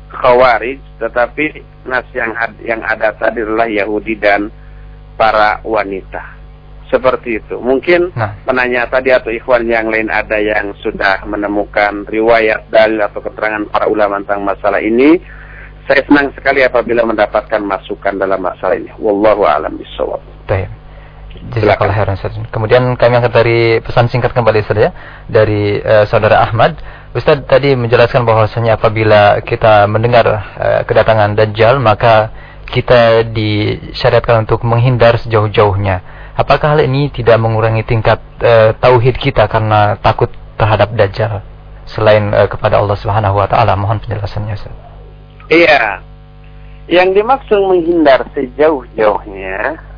Speaker 1: Khawarij, tetapi nas yang yang ada tadi adalah Yahudi dan para wanita. Seperti itu. Mungkin nah. penanya tadi atau ikhwan yang lain ada yang sudah menemukan riwayat dalil atau keterangan para ulama tentang masalah ini. Saya senang sekali apabila mendapatkan masukan dalam masalah ini. Wallahu a'lam bishawab.
Speaker 2: Kemudian kami angkat dari pesan singkat kembali saja dari uh, saudara Ahmad. Ustaz tadi menjelaskan bahwasanya apabila kita mendengar uh, kedatangan Dajjal maka kita disyariatkan untuk menghindar sejauh-jauhnya. Apakah hal ini tidak mengurangi tingkat uh, tauhid kita karena takut terhadap dajjal selain uh, kepada Allah Subhanahu wa taala? Mohon penjelasannya, Ustaz.
Speaker 1: Iya. Yang dimaksud menghindar sejauh-jauhnya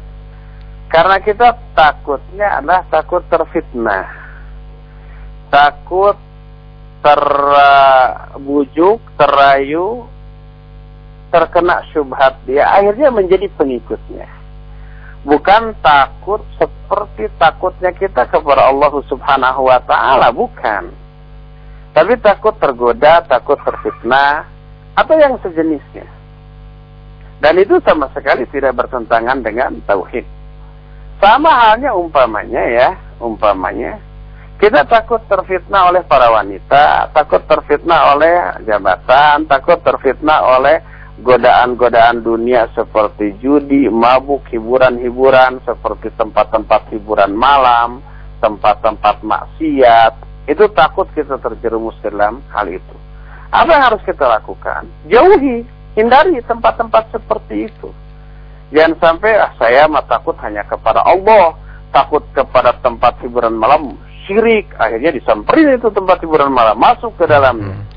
Speaker 1: karena kita takutnya adalah takut terfitnah. Takut terbujuk, terayu, terkena syubhat dia, akhirnya menjadi pengikutnya bukan takut seperti takutnya kita kepada Allah Subhanahu wa taala, bukan. Tapi takut tergoda, takut terfitnah atau yang sejenisnya. Dan itu sama sekali tidak bertentangan dengan tauhid. Sama halnya umpamanya ya, umpamanya kita takut terfitnah oleh para wanita, takut terfitnah oleh jabatan, takut terfitnah oleh godaan-godaan dunia seperti judi, mabuk, hiburan-hiburan seperti tempat-tempat hiburan malam, tempat-tempat maksiat, itu takut kita terjerumus dalam hal itu. Apa yang harus kita lakukan? Jauhi, hindari tempat-tempat seperti itu. Jangan sampai ah, saya mah takut hanya kepada Allah, takut kepada tempat hiburan malam, syirik, akhirnya disamperin itu tempat hiburan malam, masuk ke dalamnya. Hmm.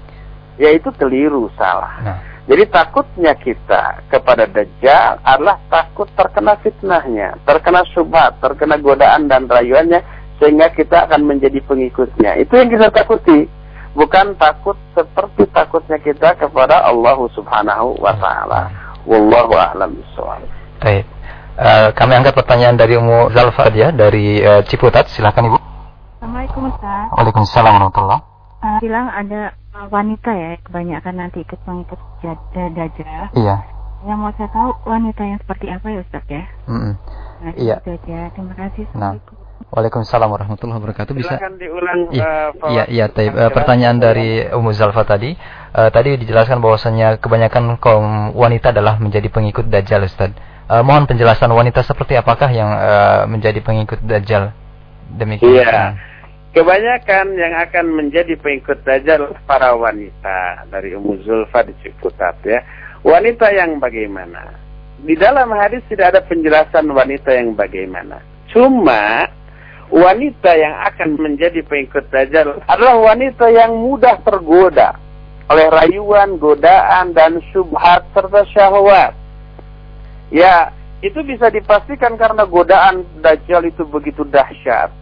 Speaker 1: yaitu keliru salah.
Speaker 2: Nah.
Speaker 1: Jadi takutnya kita kepada Dajjal adalah takut terkena fitnahnya, terkena syubhat, terkena godaan dan rayuannya, sehingga kita akan menjadi pengikutnya. Itu yang kita takuti. Bukan takut seperti takutnya kita kepada Allah subhanahu wa ta'ala. Wallahu a'lam bishawab.
Speaker 2: Baik. Uh, kami angkat pertanyaan dari Umu Zalfa ya dari uh, Ciputat. Silakan Ibu.
Speaker 3: Assalamualaikum Ustaz.
Speaker 2: Waalaikumsalam warahmatullahi
Speaker 3: Uh, bilang ada uh, wanita ya kebanyakan nanti ikut eh, dajjal.
Speaker 2: Iya.
Speaker 3: Yang mau saya tahu wanita yang seperti apa ya Ustaz ya?
Speaker 2: Mm-mm.
Speaker 3: Nah,
Speaker 2: Iya.
Speaker 3: itu aja. Terima kasih.
Speaker 2: Nah. Waalaikumsalam warahmatullahi wabarakatuh. Bisa
Speaker 1: Silakan diulang.
Speaker 2: Iya,
Speaker 1: eh,
Speaker 2: iya, iya. taib. Eh,
Speaker 1: penjelasan.
Speaker 2: pertanyaan dari Umu Zalfa tadi, eh, tadi dijelaskan bahwasannya kebanyakan kaum wanita adalah menjadi pengikut Dajjal, Ustaz. Eh, mohon penjelasan wanita seperti apakah yang eh, menjadi pengikut Dajjal? Demikian.
Speaker 1: Iya. Kebanyakan yang akan menjadi pengikut Dajjal para wanita dari Ummu Zulfa di Ciputat ya. Wanita yang bagaimana? Di dalam hadis tidak ada penjelasan wanita yang bagaimana. Cuma wanita yang akan menjadi pengikut Dajjal adalah wanita yang mudah tergoda oleh rayuan, godaan, dan syubhat serta syahwat. Ya, itu bisa dipastikan karena godaan Dajjal itu begitu dahsyat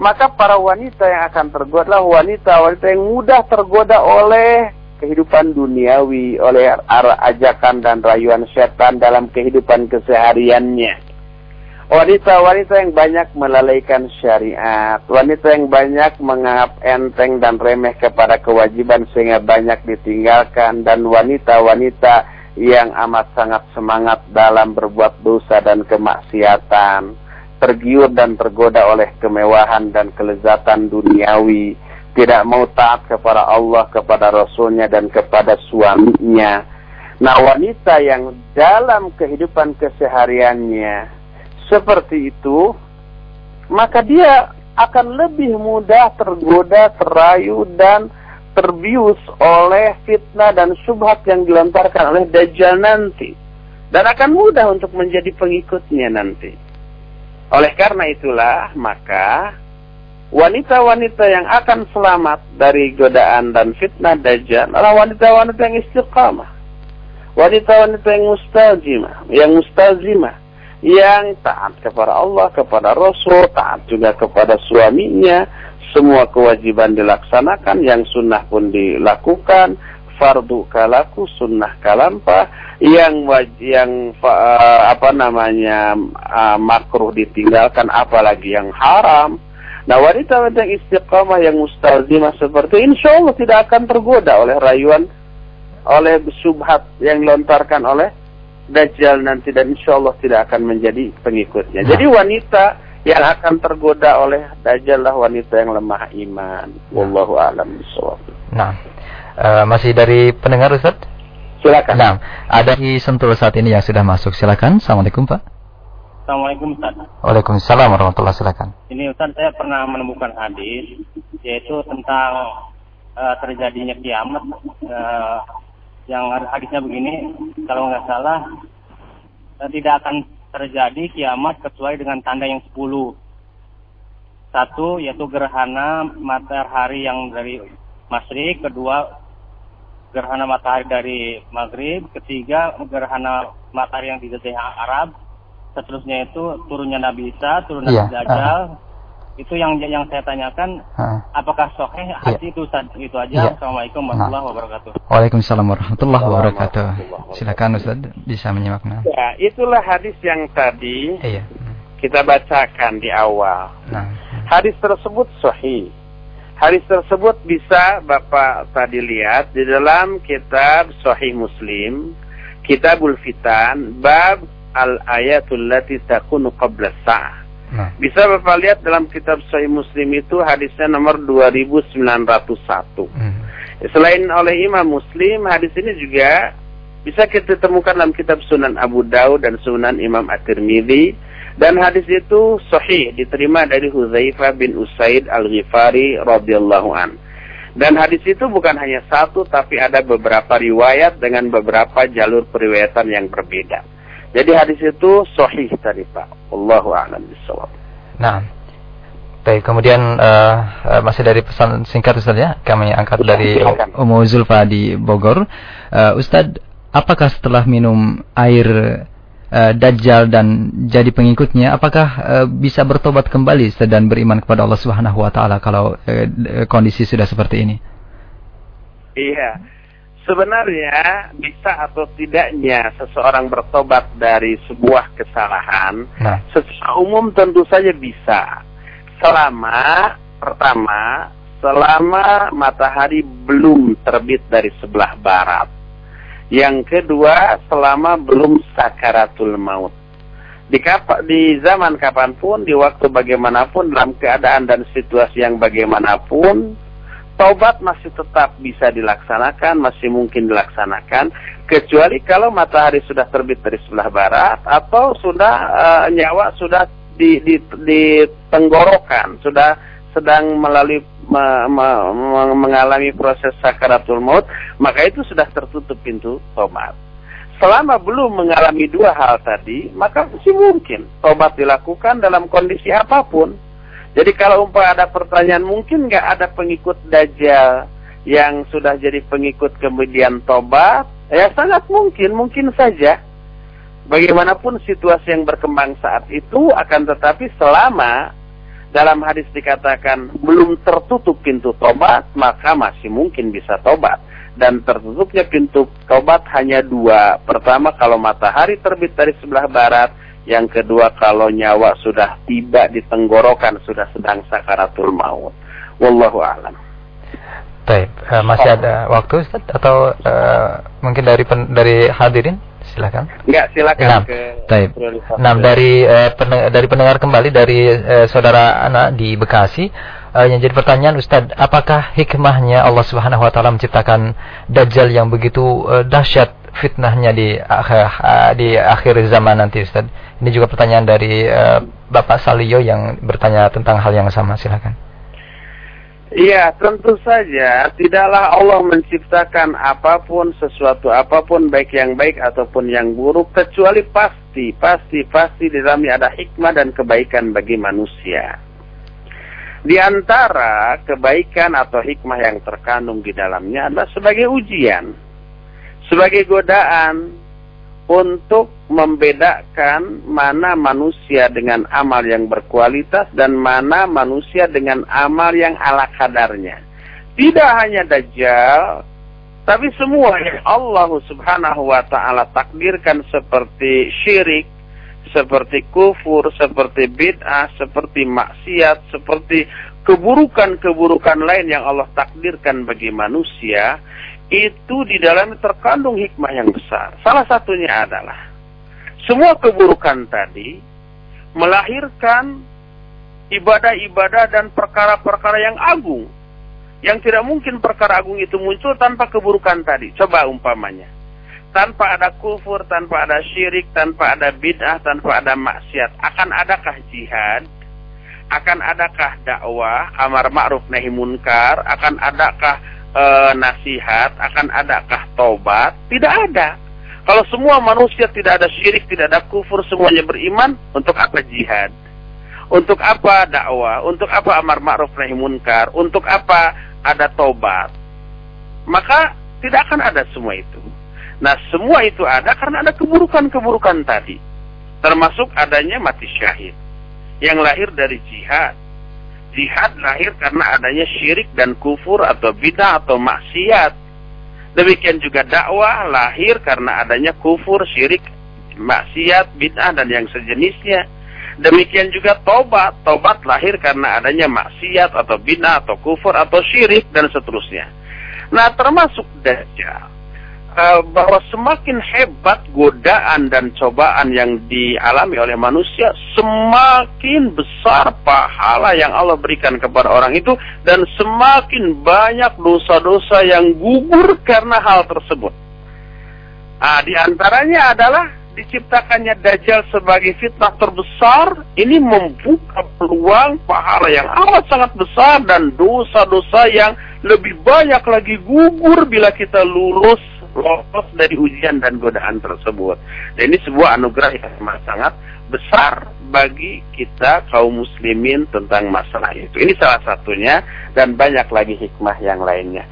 Speaker 1: maka para wanita yang akan tergoda adalah wanita-wanita yang mudah tergoda oleh kehidupan duniawi, oleh arah ajakan dan rayuan setan dalam kehidupan kesehariannya. Wanita-wanita yang banyak melalaikan syariat, wanita yang banyak menganggap enteng dan remeh kepada kewajiban sehingga banyak ditinggalkan, dan wanita-wanita yang amat sangat semangat dalam berbuat dosa dan kemaksiatan tergiur dan tergoda oleh kemewahan dan kelezatan duniawi, tidak mau taat kepada Allah, kepada Rasulnya, dan kepada suaminya. Nah, wanita yang dalam kehidupan kesehariannya seperti itu, maka dia akan lebih mudah tergoda, terayu, dan terbius oleh fitnah dan subhat yang dilontarkan oleh Dajjal nanti. Dan akan mudah untuk menjadi pengikutnya nanti. Oleh karena itulah, maka wanita-wanita yang akan selamat dari godaan dan fitnah dajjal adalah wanita-wanita yang istiqamah. Wanita-wanita yang mustajimah, yang mustazimah, yang taat kepada Allah, kepada Rasul, taat juga kepada suaminya, semua kewajiban dilaksanakan, yang sunnah pun dilakukan, fardu kalaku, sunnah kalampa, yang yang uh, apa namanya uh, makruh ditinggalkan, apalagi yang haram. Nah wanita-wanita yang istiqamah yang mustazimah seperti ini, insya Allah tidak akan tergoda oleh rayuan, oleh subhat yang dilontarkan oleh Dajjal nanti dan insya Allah tidak akan menjadi pengikutnya.
Speaker 2: Nah.
Speaker 1: Jadi wanita yang akan tergoda oleh Dajjal lah wanita yang lemah iman. Wallahu a'lam bishawab.
Speaker 2: Nah, eh, masih dari pendengar Ustaz?
Speaker 1: Silakan.
Speaker 2: Nah, ada di Sentul saat ini yang sudah masuk. Silakan. Assalamualaikum Pak.
Speaker 4: Assalamualaikum Ustaz.
Speaker 2: Waalaikumsalam warahmatullahi silakan.
Speaker 4: Ini Ustaz saya pernah menemukan hadis yaitu tentang eh, terjadinya kiamat eh, yang hadisnya begini kalau nggak salah tidak akan terjadi kiamat kecuali dengan tanda yang 10. Satu yaitu gerhana matahari yang dari Masrik, kedua gerhana matahari dari Maghrib, ketiga gerhana matahari yang di Jazirah Arab, seterusnya itu turunnya Nabi Isa, turun Nabi
Speaker 2: Iya,
Speaker 4: Dajjal. Itu yang yang saya tanyakan,
Speaker 2: Ah.
Speaker 4: apakah sahih hadis itu Ustaz? itu aja?
Speaker 2: Iya.
Speaker 4: Assalamualaikum
Speaker 2: Nah.
Speaker 4: warahmatullahi wabarakatuh.
Speaker 2: Waalaikumsalam warahmatullahi wabarakatuh. Silakan Ustaz bisa menyimaknya.
Speaker 1: Ya, itulah hadis yang tadi
Speaker 2: Iya.
Speaker 1: kita bacakan di awal.
Speaker 2: Nah.
Speaker 1: Hadis tersebut sahih. Hadis tersebut bisa Bapak tadi lihat di dalam kitab Sahih Muslim, Kitabul Fitan, bab al-ayatul lati takunu qabla sa'ah.
Speaker 2: Nah.
Speaker 1: Bisa Bapak lihat dalam kitab Sahih Muslim itu hadisnya nomor 2901.
Speaker 2: Hmm.
Speaker 1: Selain oleh Imam Muslim, hadis ini juga bisa kita temukan dalam kitab Sunan Abu Daud dan Sunan Imam At-Tirmidzi dan hadis itu sahih diterima dari Hudzaifah bin Usaid Al-Ghifari radhiyallahu an. Dan hadis itu bukan hanya satu tapi ada beberapa riwayat dengan beberapa jalur periwayatan yang berbeda. Jadi hadis itu sahih tadi Pak. Allahu a'lam bishawab.
Speaker 2: Nah, Baik, kemudian uh, uh, masih dari pesan singkat Ustaz ya, kami angkat
Speaker 1: Ya,
Speaker 2: dari. Umu Zulfa di Bogor. Uh, Ustaz, apakah setelah minum air uh, Dajjal dan jadi pengikutnya, apakah uh, bisa bertobat kembali dan beriman kepada Allah Subhanahu wa taala kalau uh, kondisi sudah seperti ini?
Speaker 1: Iya. Sebenarnya bisa atau tidaknya seseorang bertobat dari sebuah kesalahan
Speaker 2: Nah,
Speaker 1: secara umum tentu saja bisa. Selama pertama, selama matahari belum terbit dari sebelah barat. Yang kedua, selama belum sakaratul maut. Di, kapa, di zaman kapan pun, di waktu bagaimanapun, dalam keadaan dan situasi yang bagaimanapun, taubat masih tetap bisa dilaksanakan, masih mungkin dilaksanakan, kecuali kalau matahari sudah terbit dari sebelah barat atau sudah eh, nyawa sudah di, di, di tenggorokan, sudah sedang melalui me- me- me- mengalami proses sakaratul maut, maka itu sudah tertutup pintu tobat. Selama belum mengalami dua hal tadi, maka masih mungkin tobat dilakukan dalam kondisi apa pun. Jadi kalau umpah ada pertanyaan, mungkin nggak ada pengikut Dajjal yang sudah jadi pengikut kemudian tobat? Ya sangat mungkin, mungkin saja. Bagaimanapun situasi yang berkembang saat itu, akan tetapi selama dalam hadis dikatakan belum tertutup pintu tobat, maka masih mungkin bisa tobat. Dan tertutupnya pintu tobat hanya dua. Pertama, kalau matahari terbit dari sebelah barat. Yang kedua, kalau nyawa sudah tiba di tenggorokan, sudah sedang sakaratul maut. Wallahu a'lam.
Speaker 2: baik. Uh, masih ada waktu Ustaz atau uh, mungkin dari pen, dari hadirin? Silakan.
Speaker 1: Enggak, silakan
Speaker 2: Nah,
Speaker 1: ke.
Speaker 2: Nah, dari eh, pene- dari pendengar kembali dari eh, saudara anak di Bekasi eh, yang jadi pertanyaan Ustadz, apakah hikmahnya Allah Subhanahu wa taala menciptakan dajjal yang begitu eh, dahsyat fitnahnya di akhir eh, di akhir zaman nanti Ustadz? Ini juga pertanyaan dari eh, Bapak Salio yang bertanya tentang hal yang sama, silakan.
Speaker 1: Iya, tentu saja tidaklah Allah menciptakan apa pun, sesuatu apa pun, baik yang baik ataupun yang buruk, kecuali pasti, pasti, pasti di dalamnya ada hikmah dan kebaikan bagi manusia. Di antara kebaikan atau hikmah yang terkandung di dalamnya adalah sebagai ujian, sebagai godaan untuk membedakan mana manusia dengan amal yang berkualitas dan mana manusia dengan amal yang ala kadarnya. Tidak hanya Dajjal, tapi semua yang Allah Subhanahu wa taala takdirkan seperti syirik, seperti kufur, seperti bid'ah, seperti maksiat, seperti keburukan-keburukan lain yang Allah takdirkan bagi manusia, itu di dalamnya terkandung hikmah yang besar. Salah satunya adalah semua keburukan tadi melahirkan ibadah-ibadah dan perkara-perkara yang agung. Yang tidak mungkin perkara agung itu muncul tanpa keburukan tadi. Coba umpamanya. Tanpa ada kufur, tanpa ada syirik, tanpa ada bid'ah, tanpa ada maksiat. Akan adakah jihad? Akan adakah dakwah, amar ma'ruf nahi munkar? Akan adakah e, nasihat? Akan adakah tobat? Tidak ada. Kalau semua manusia tidak ada syirik, tidak ada kufur, semuanya beriman, untuk apa jihad? Untuk apa dakwah? Untuk apa amar ma'ruf nahi munkar? Untuk apa ada tobat? Maka tidak akan ada semua itu. Nah, semua itu ada karena ada keburukan-keburukan tadi. Termasuk adanya mati syahid. Yang lahir dari jihad. Jihad lahir karena adanya syirik dan kufur atau bid'ah atau maksiat. Demikian juga dakwah lahir karena adanya kufur, syirik, maksiat, bid'ah dan yang sejenisnya. Demikian juga tobat. Tobat lahir karena adanya maksiat atau bid'ah atau kufur atau syirik dan seterusnya. Nah, termasuk dajjal. Uh, bahwa semakin hebat godaan dan cobaan yang dialami oleh manusia, semakin besar pahala yang Allah berikan kepada orang itu dan semakin banyak dosa-dosa yang gugur karena hal tersebut. Nah, di antaranya adalah diciptakannya Dajjal sebagai fitnah terbesar, ini membuka peluang pahala yang amat sangat besar dan dosa-dosa yang lebih banyak lagi gugur bila kita lulus lolos dari ujian dan godaan tersebut. Dan ini sebuah anugerah yang sangat besar bagi kita kaum muslimin tentang masalah itu. Ini salah satunya dan banyak lagi hikmah yang lainnya.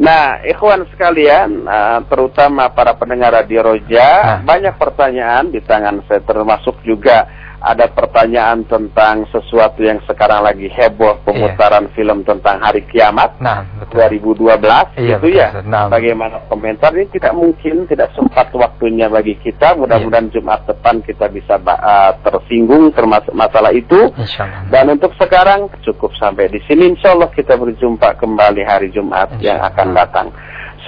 Speaker 1: Nah, ikhwan sekalian, uh, terutama para pendengar Radio Roja, nah. banyak pertanyaan di tangan saya termasuk juga ada pertanyaan tentang sesuatu yang sekarang lagi heboh pemutaran iya. film tentang hari kiamat nah, betul. 2012 iya, itu ya. nah. bagaimana komentar? Ini tidak mungkin tidak sempat waktunya bagi kita. Mudah-mudahan iya. Jumat depan kita bisa uh, tersinggung termasuk masalah itu. Dan untuk sekarang cukup sampai di sini. Insya Allah kita berjumpa kembali hari Jumat yang akan datang.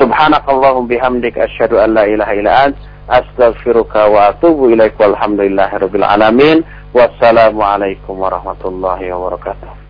Speaker 1: Subhanakallahum bihamdik asyhadu an la ilaha illa anta astaghfiruka wa atubu ilaik walhamdulillahirabbil alamin. Wassalamualaikum warahmatullahi wabarakatuh